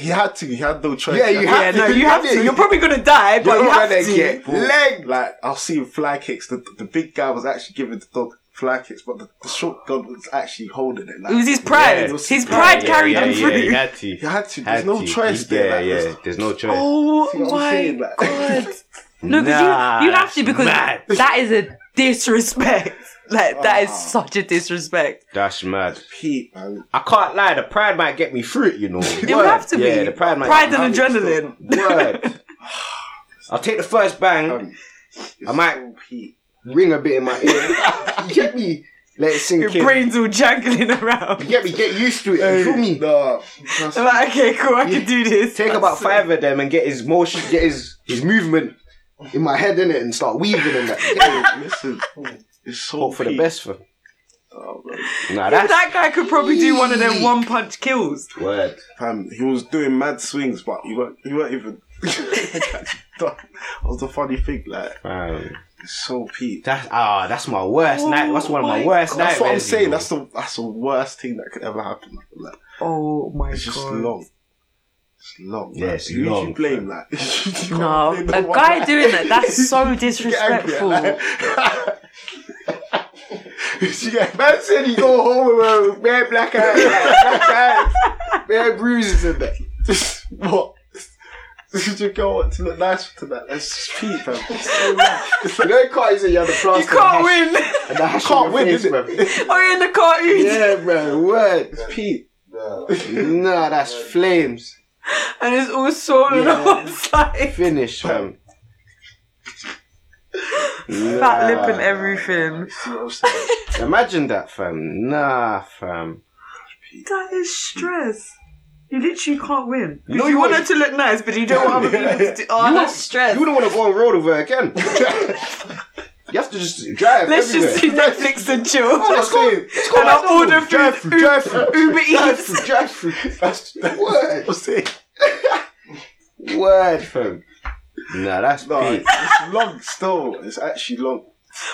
he had to. He had no choice. Yeah, you Yeah, have to. no, you have to. You're probably gonna die, but You're you have to. get leg. Like I'll see fly kicks. The, the big guy was actually giving the dog fly kicks, but the, the short gun was actually holding it. Like, It was his pride. Yeah, was his his pride pride. carried yeah, him yeah, through. He had to. he had to. Had There's no to. choice Yeah, there. like, yeah. there's- There's no choice. Oh See what I'm my saying? Like- god! No, because Nah, you, you have to because mad. that is a disrespect. Like that is Ah. such a disrespect. That's mad. Pete, man. I can't lie, the pride might get me through it, you know. It would have to be. Yeah, the pride might Pride and adrenaline. Word. I'll take the first bang, Um, I might- so Pete. Ring a bit in my ear. you get me? Let it sink Your in. brain's all jangling around. You get me? Get used to it. You feel me? Nah, trust I'm like, okay, cool, I can do this. Take about five of them and get his motion, get his his movement in my head in it, and start weaving in that. Listen, it's so Hope for the best for. Oh, man. Nah, Yeah, that guy could probably do one of them one punch kills. word. Fam, he was doing mad swings, but he weren't, he weren't even. that was the funny thing, like, Fam. so Pete. That's ah, that's my worst Oh night. That's one of my my worst That's what I'm saying. That's the that's the worst thing that could ever happen. Like, Oh my it's just god. long. It's long. Yeah, it's who do long, you blame? Like, you can't No, blame a guy guy. doing that, that's so You get angry, disrespectful. like- You get- Man said he go home with a bare black eyes, like, black eyes, bare bruises and that. what? Did you go to look nice for tonight? That's just Pete, fam. It's so long. It's You like, know you can't use it, you have the plaster. You can't win. And the hash Can't win, your is it? bruv. Oh, you're in the cartoon. Yeah, bro. Word. it's Pete. Nah, that's flames. And it's all swollen Yeah. on one side. Finish, fam. Fat lip and everything. See what I'm saying? Imagine that, fam. Nah, fam. That is stress. You literally can't win. No, you you want want- her to look nice, but you don't want other people to do. Oh, You that's want- stress. You wouldn't want to go on road with her again. you have to just drive Let's everywhere. just do Netflix and chill. Oh, let's go. Let's go And I'll to order drive food, through, drive through, Uber drive Eats. through, drive through. That's, that's Word. I'm saying. Word, fam. Nah, that's No, peak. it's long still. It's actually long.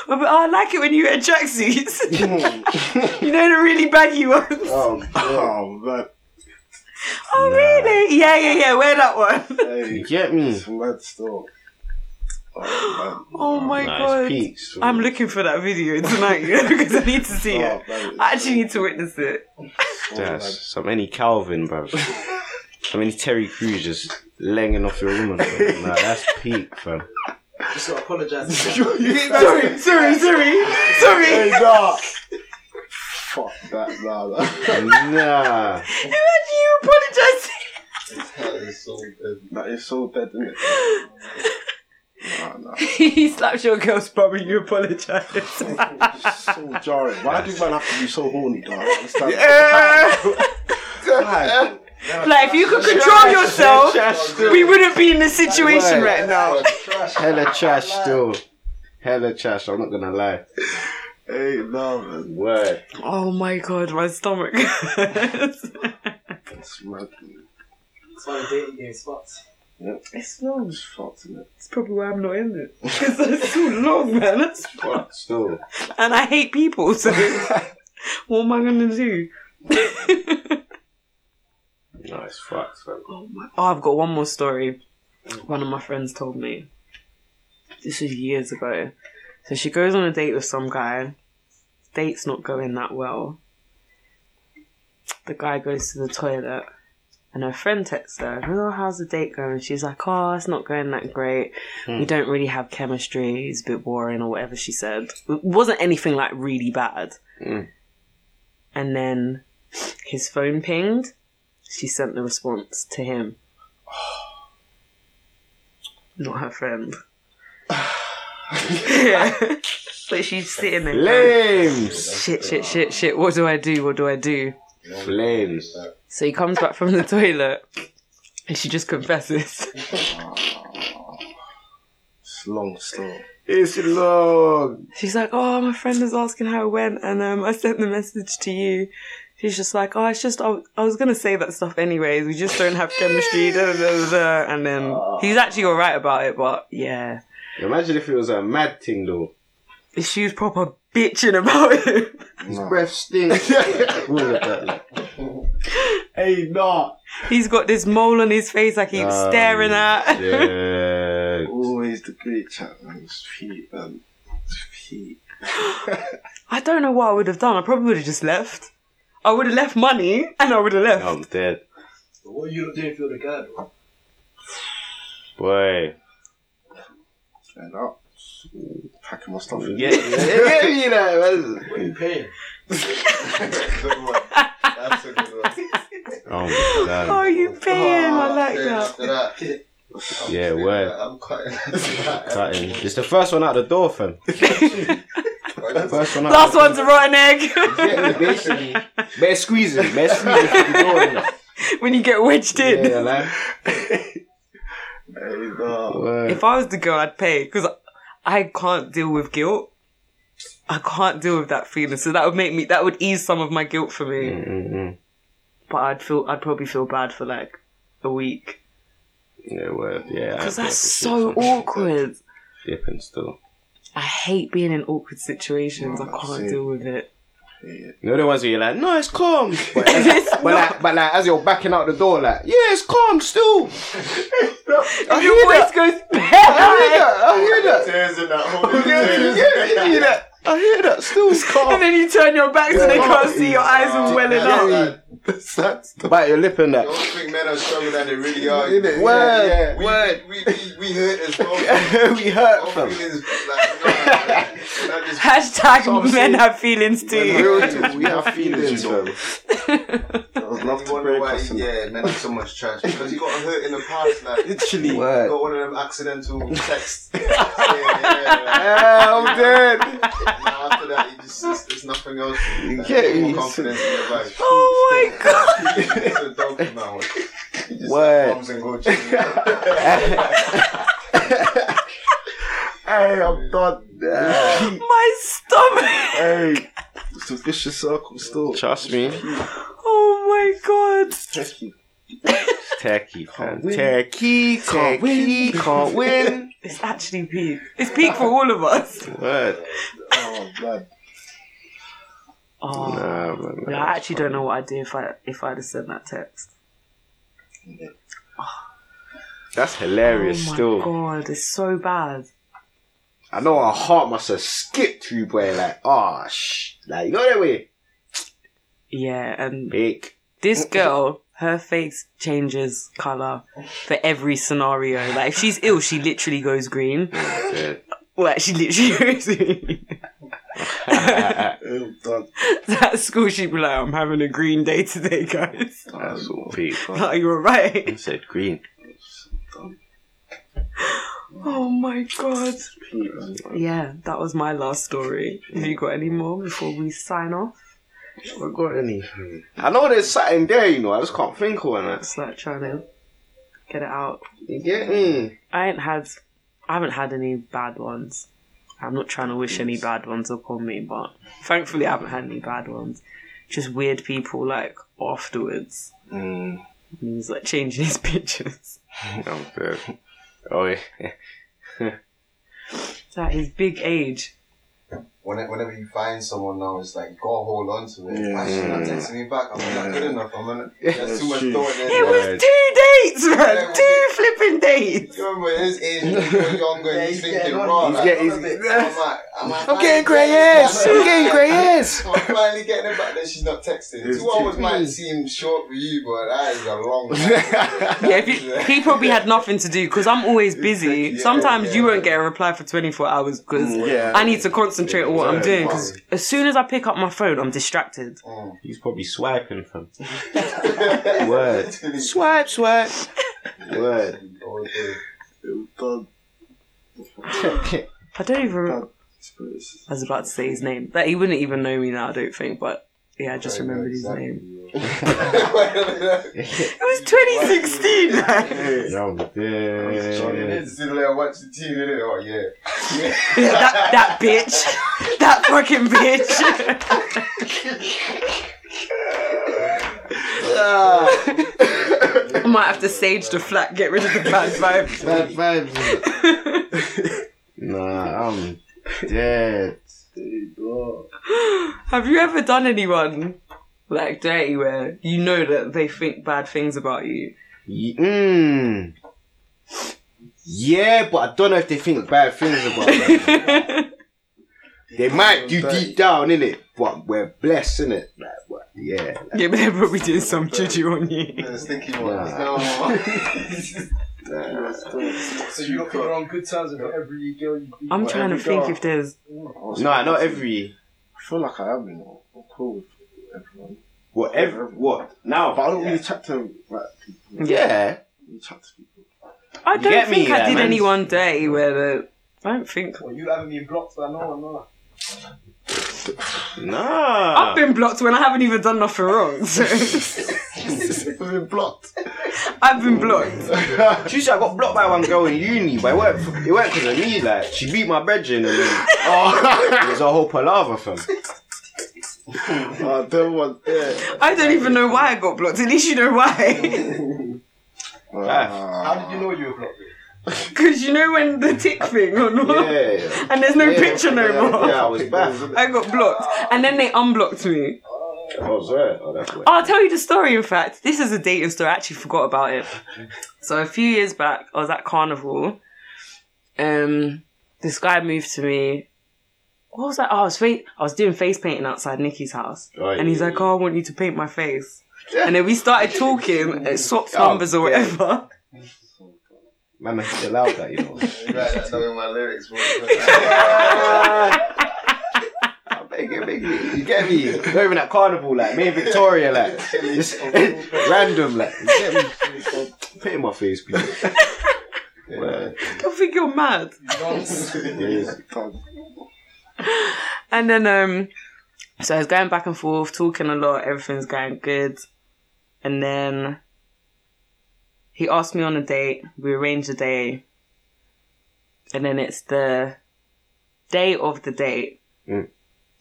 But I like it when you wear tracksuits. oh, you know the really baggy ones. Oh, God. Oh, man. Oh really? Yeah, yeah, yeah. Wear that one. Hey, You get me? it's mad still. Oh, Oh my Nice god. Peaks. fam. I'm looking for that video tonight because I need to see man. it. Oh, man, I actually need to witness it. so That's so many Calvin, bro. so many Terry Crews just laying off your woman. Bro. Nah, that's peak, fam. Just gotta apologise. Sorry, sorry, sorry, sorry. Hey, nah. Fuck that, nah, nah. Nah. Imagine you apologizing. That is so dead. That is so dead, isn't it? Nah, nah. he slaps your girl's bum and you apologize. So jarring. Why do man have to be so horny, dog? I understand. Like if you could control yourself, we wouldn't be in this situation Right. right now. Hella trash still. Hella trash, I'm not gonna lie. Hey, no, man. Word. Oh my god, my stomach. hurts. It's mad. That's why the dating game's fucked. it's long. It's fucked, isn't it? It's probably why I'm not in it. Because it's too long, man. That's Fuck, still. and I hate people, so what am I gonna do? Nah, it's fucked, fam. oh, my- oh, I've got one more story. one of my friends told me. This was years ago. So she goes on a date with some guy. Date's not going that well. The guy goes to the toilet and her friend texts her, Oh, how's the date going? She's like, Oh, it's not going that great. We don't really have chemistry. It's a bit boring or whatever she said. It wasn't anything like really bad. Mm. And then his phone pinged. She sent the response to him. Not her friend. yeah. But she's sitting there. Flames. Shit, shit, shit, shit. What do I do? What do I do? Flames. So he comes back from the toilet and she just confesses. It's a long story. It's long. She's like, Oh, my friend was asking how it went and um, I sent the message to you. She's just like, Oh, it's just, I, I was going to say that stuff anyways. We just don't have chemistry. Da, da, da, da. And then he's actually alright about it, but yeah. Imagine if it was a mad thing though. She was proper bitching about it. His breath stinks. All of that, like. Hey, nah. He's got this mole on his face I keep Um, staring at. Yeah. Always the great chat, man. It's Pete, man. It's Pete. I don't know what I would have done. I probably would have just left. I would have left money and I would have left. I'm dead. But what are you not doing for the guy though? Boy. And up. Packing my stuff in. Yeah, Yeah, you know. What are you paying? Oh good one. That's a good one. Oh, damn. Oh, you paying? I Oh, like that. that. I'm Yeah, feeling word. that. I'm cutting. Cutting. It's the first one out the door, fam. First one out. Last one's a rotten egg. Yeah, basically. Better squeezing. Better squeezing through the door. innit? when you get wedged in. Yeah, man. Hey, nah. Word. If I was the girl, I'd pay because I can't deal with guilt. I can't deal with that feeling. So that would make me. That would ease some of my guilt for me. Mm-mm-mm. But I'd feel. I'd probably feel bad for like a week Yeah, word. Yeah. because that's so the shit, fam. awkward. Flipping still. I hate being in awkward situations. No, I can't deal with it. Yeah. You know the ones where you're like, no, it's calm. But It's But not- like, but like, as you're backing out the door, like, yeah, it's calm still. I your hear voice that. goes I hear that. I hear that. Tears in that whole Yeah, yeah, I hear that. I hear that. Still, it's calm. and then you turn your back so they can't see your eyes are welling Yeah, up. like, Bite your lip in You that. don't think men are stronger than they really are. Innit? Yeah, Word, yeah. We, word. We, we, we hurt as well. we hurt Our feelings, like, no, like, that just- Hashtag So men saying- have feelings too. Real talk, we have feelings, fam. I would love You to wonder break why, us uh, yeah, men have so much trash because you got hurt in the past. Like, Literally. Word. got one of them accidental texts. yeah, yeah, yeah. Yeah, I'm dead. Now after that, he just it's, it's nothing else. You Like, get more confidence in your vibe. Oh my god. it's a dog now. He just comes and goes. Chilling. Hey, I'm done. My stomach. hey, it's a vicious circle still. Trust me. Oh my god. Techie. Techie, fam. win. Techie, Can't win. techie, can't win. It's actually peak. It's peak for all of us. Word. Oh, man. Oh. Nah, man. Well, I actually don't know what I'd do if I if I'd have sent that text. Ah. That's hilarious oh my still. god, it's so bad. I know our heart must have skipped through, boy. Like, ah, shh. Like, you know that way? Yeah, and Big. this girl, her face changes color for every scenario. Like if she's ill, she literally goes green. Like she literally goes green. I'm done. At school, she'd be like, "I'm having a green day today, guys." That's all big. fam. Are you alright? I said green. Oh my god. Yeah, that was my last story. Have you got any more before we sign off? I got anything. I know there's something there, you know. I just can't think of one. It's like trying to get it out. You get me? I ain't had, I haven't had any bad ones. I'm not trying to wish any bad ones upon me, but thankfully I haven't had any bad ones. Just weird people like afterwards. Mm. And he's like changing his pictures. I'm dead. Oh, yeah. It's at his big age. Whenever, whenever you find someone now, it's like, go hold on to it. Yeah. Why she not texting me back? I'm not good enough. I'm gonna, there's too much thought in It there. was Right. two dates, man. Yeah, two flipping dates. You remember his age, when you're younger, and he's he's thinking, getting on. raw. He's like, getting- I'm he's- like, am I I'm finally getting grey hairs. I'm getting grey hairs. I'm finally getting it back that she's not texting. It's Two hours might seem short for you, but that is a long time. Yeah, if you, he probably had nothing to do because I'm always busy. Yeah, Sometimes you yeah. won't get a reply for 24 hours because mm, Yeah. I need to concentrate on what I'm doing. Because as soon as I pick up my phone, I'm distracted. Oh. He's probably swiping from. Word. Swipe, swipe. Word. I don't even. remember. I was about to say his name, but he wouldn't even know me now. I don't think, but yeah, I just remembered his name. It was 2016. man. No, yeah. Still there, watch the TV, innit? Oh, yeah. that that bitch, that fucking bitch. I might have to sage the flat, get rid of the bad vibes. Bad vibes. nah, I'm dead. Have you ever done anyone like dirty where you know that they think bad things about you? Ye- Mm. Yeah, but I don't know if they think bad things about me. they might do deep down, innit? But we're blessed, innit? Like, but yeah. like, Yeah, but they're probably doing some juju on you. The sticky ones. Nah. No. So you don't think on good terms with every girl you beat? I'm Well, trying to think girl- if there's. no, not every. I feel like I am, you know. I'm cool with everyone. What? Every, what? Now? But I don't really chat to like people. Yeah. really chat to people. I You don't get me, think I yeah, did man. anyone day where the. I don't think. Well, you haven't been blocked, so I know, I know. Nah. I've been blocked when I haven't even done nothing wrong. So We've been blocked. I've been blocked. She said I got blocked by one girl in uni, but it weren't, it weren't because of me. Like, she beat my brethren and then oh, it was a whole palaver, fam. Oh, them ones there. I don't even know why I got blocked. At least you know why. Ah. How did you know you were blocked? Because you know when the tick thing or not, Yeah. and there's no Yeah, picture no yeah, more. Yeah, I was back. I got blocked, and then they unblocked me. Oh, sorry. Oh, that's weird. I'll tell you the story. In fact, this is a dating story. I actually forgot about it. So a few years back, I was at carnival. Um, this guy moved to me. What was that? Oh, I was fa- I was doing face painting outside Nikki's house, Oh, and he's yeah, like, "Oh, I want you to paint my face." And then we started talking, uh, swapped Oh, numbers or yeah. whatever. Man, I still allowed that, you know. Right, that's not my lyrics. bro. I beg you, beg you. You get me? Not even at carnival, like, me and Victoria, like, just random, like, you get me? Put it in my face, please. Yeah. I think you're mad. Yeah. And then um so I was going back and forth, talking a lot, everything's going good. And then he asked me on a date, we arranged a day. And then it's the day of the date. Mm.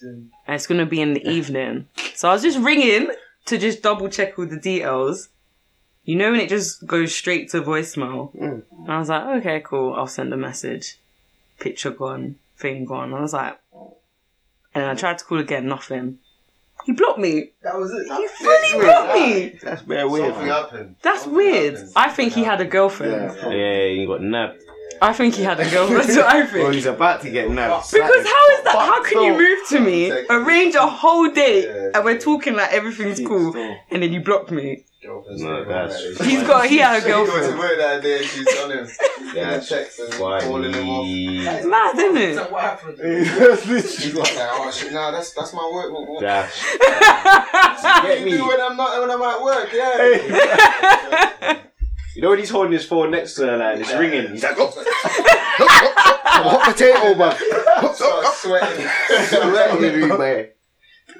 And it's gonna be in the evening. So I was just ringing to just double check all the details. You know when it just goes straight to voicemail. Mm. And I was like, okay, cool, I'll send a message. Picture gone, thing gone. I was like, and then I tried to call again, nothing. He blocked me. That was it. He fully blocked me. That's very weird. Something man. happened. That's Something weird. happened. I think he had a girlfriend. Yeah. Yeah, you got nabbed. I think he had a girlfriend. That's what I Well, think. he's about to get nabbed. Because how is that? How can you move to me, arrange a whole date, Yeah. and we're talking like everything's cool, and then you block me? Girlfriend's No, that's- on. He's got. He had a He got to girlfriend. work that day and she's on him. That's text and calling him off. It's mad, isn't it? So what happened? He's like, oh shit, nah, that's that's my work. What, what, Dash. Get me. when I'm not when I'm at work? Yeah. You know when he's holding his phone next to her, like, it's ringing. He's like, oh, hot potato, man. Start sweating. Sweating everywhere.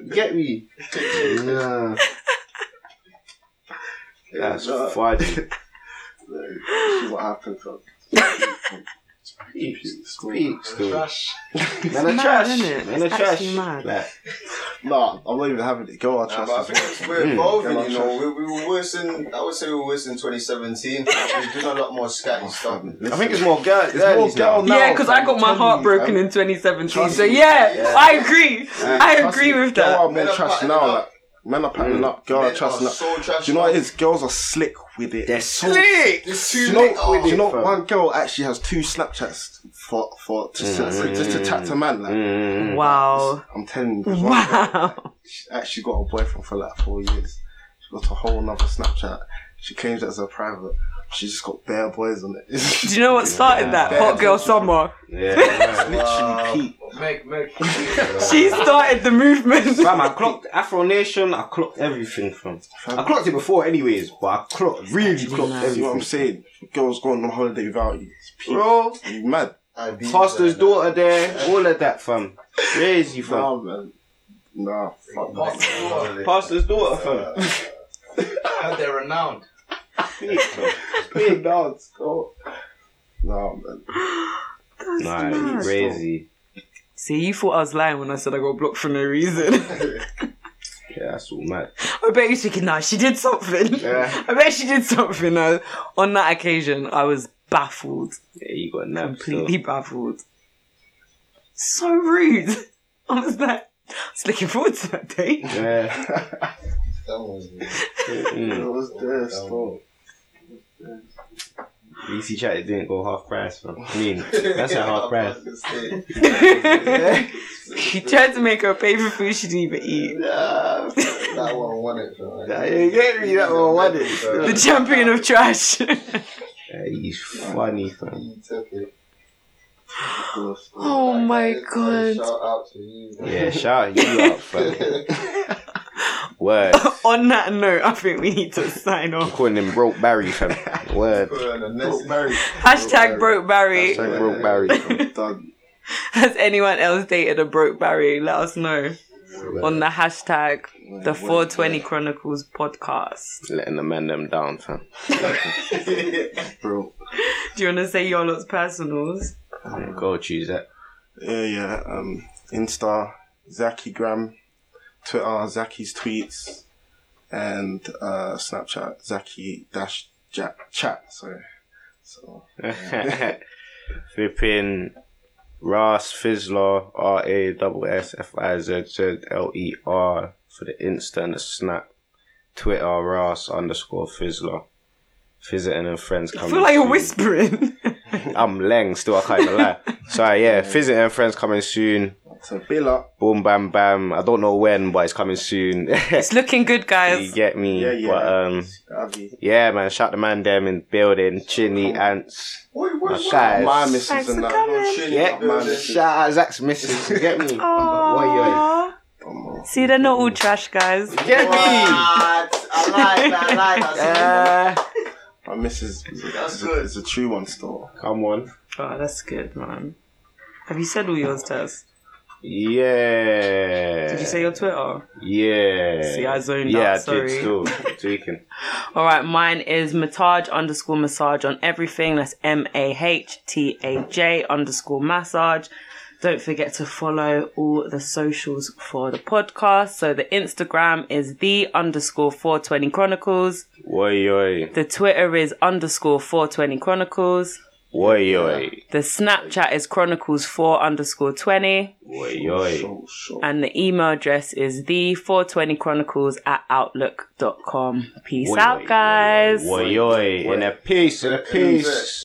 Get me? Nah. That's funny. See what happened. fam. Speak, speak still. Trash. Man, a mad, trash. innit? Man, a It's trash. actually mad. Like, Nah, I'm not even having it. Go on, Nah, trust but I think we're Mm. evolving, you know. We, we were worse in, I would say we were worse in 2017. We're doing a lot more scatty stuff. I think it's more girl, It's more girl now. now. Yeah, because I got my heart broken in 2017. So yeah, Yeah. I agree. I agree with girl that. are more trash now. Like, Men are patterning up. Girls Men are trusting are up. so trash Do you know what up. it is? Girls are slick with it. They're slick. It's Do too you know, late. Do you know fam. one girl actually has two Snapchats for for to, for- just to chat to man like. Mm. Wow. I'm telling you, there's one girl, Wow. she actually got a boyfriend for like four years. She got a whole nother Snapchat. She claims it as her private. She just got bare boys on it. Do you know what started that? Hot girl summer. Yeah. literally peak. Meg, Meg. She started the movement. Fam, I clocked Afro Nation. I clocked everything from. I clocked it before, anyways, but I clocked really clocked Nice. See what I'm saying? Girls going on holiday without you. It's peak. Bro, You mad? I beat pastor's that. daughter there, all of that, fam. Crazy, fam. Nah, man. Nah, fuck that. Pastor's daughter, fam. And they're renowned. Big, fam. Big dance. Go. Nah, man. Nah, crazy. See, you thought I was lying when I said I got blocked for no reason. Yeah, that's all mad. I bet you're thinking, nah, she did something. Yeah. I bet she did something. No, on that occasion, I was baffled, Yeah, you got nabbed. completely baffled. So rude. I was like, I was looking forward to that day. Yeah. That was Mm. It was there still. EC chat it didn't go half price, fam. I mean, that's a half price. She tried to make her pay for food she didn't even eat. Nah, That one won it. fam. Yeah, you get me that one, what is The champion of trash. Yeah, he's funny, fam. He took it. oh my god. Shout out to you. Yeah, shout you out, fam. Word. On that note, I think we need to sign off. Calling him broke Barry, fam. Word. Put on the next- Hashtag broke Barry. Hashtag broke Barry. Done. Has anyone else dated a broke Barry? Let us know on the hashtag the 420 Chronicles podcast. Letting the man them down, fam. Bro. Do you want to say your lot's personals? Yeah, Go choose that. Yeah, yeah. Um, Insta, Zackygram, Twitter, Zaki's tweets, and uh, Snapchat, Zaki dash Jack chat. Sorry. So Flipping Rass Fizzler, R A S S F I Z Z L E R for the Insta and the Snap. Twitter Rass underscore Fizzler. Visiting and friends I coming. feel like you're whispering. I'm Leng, still I can't even lie. So yeah, visiting and friends coming soon. So bill up. Boom bam bam. I don't know when, but it's coming soon. it's looking good, guys. you get me? Yeah, yeah. But um Avi. yeah man, shout the man them in building, Chinny, Ants. Wait, My wait, guys. My missus Thanks and that. coming. Chin Yeah, up building. Shout out Zach's missus, you get me? Aww. See, they're not all trash, guys. You Get me? What? I like that. I like that. Uh, my missus is a, That's is a, good. is a true one store. Come on. Oh, that's good, man. Have you said all yours, Tess? Yeah. Did you say your Twitter? Yeah. See, I zoned yeah, out, sorry. did still. Tweaking. All right, mine is Mahtaj underscore massage on everything. That's M A H T A J underscore massage. Don't forget to follow all the socials for the podcast. So the Instagram is the underscore 420 Chronicles. Oi, oi. The Twitter is underscore 420 Chronicles. Oi, oi. The Snapchat is Chronicles 4 underscore 20. Oi, oi. So, so. And the email address is the 420 Chronicles at outlook.com. Peace Oi, out, guys. Oi, oi. In a peace, in a peace.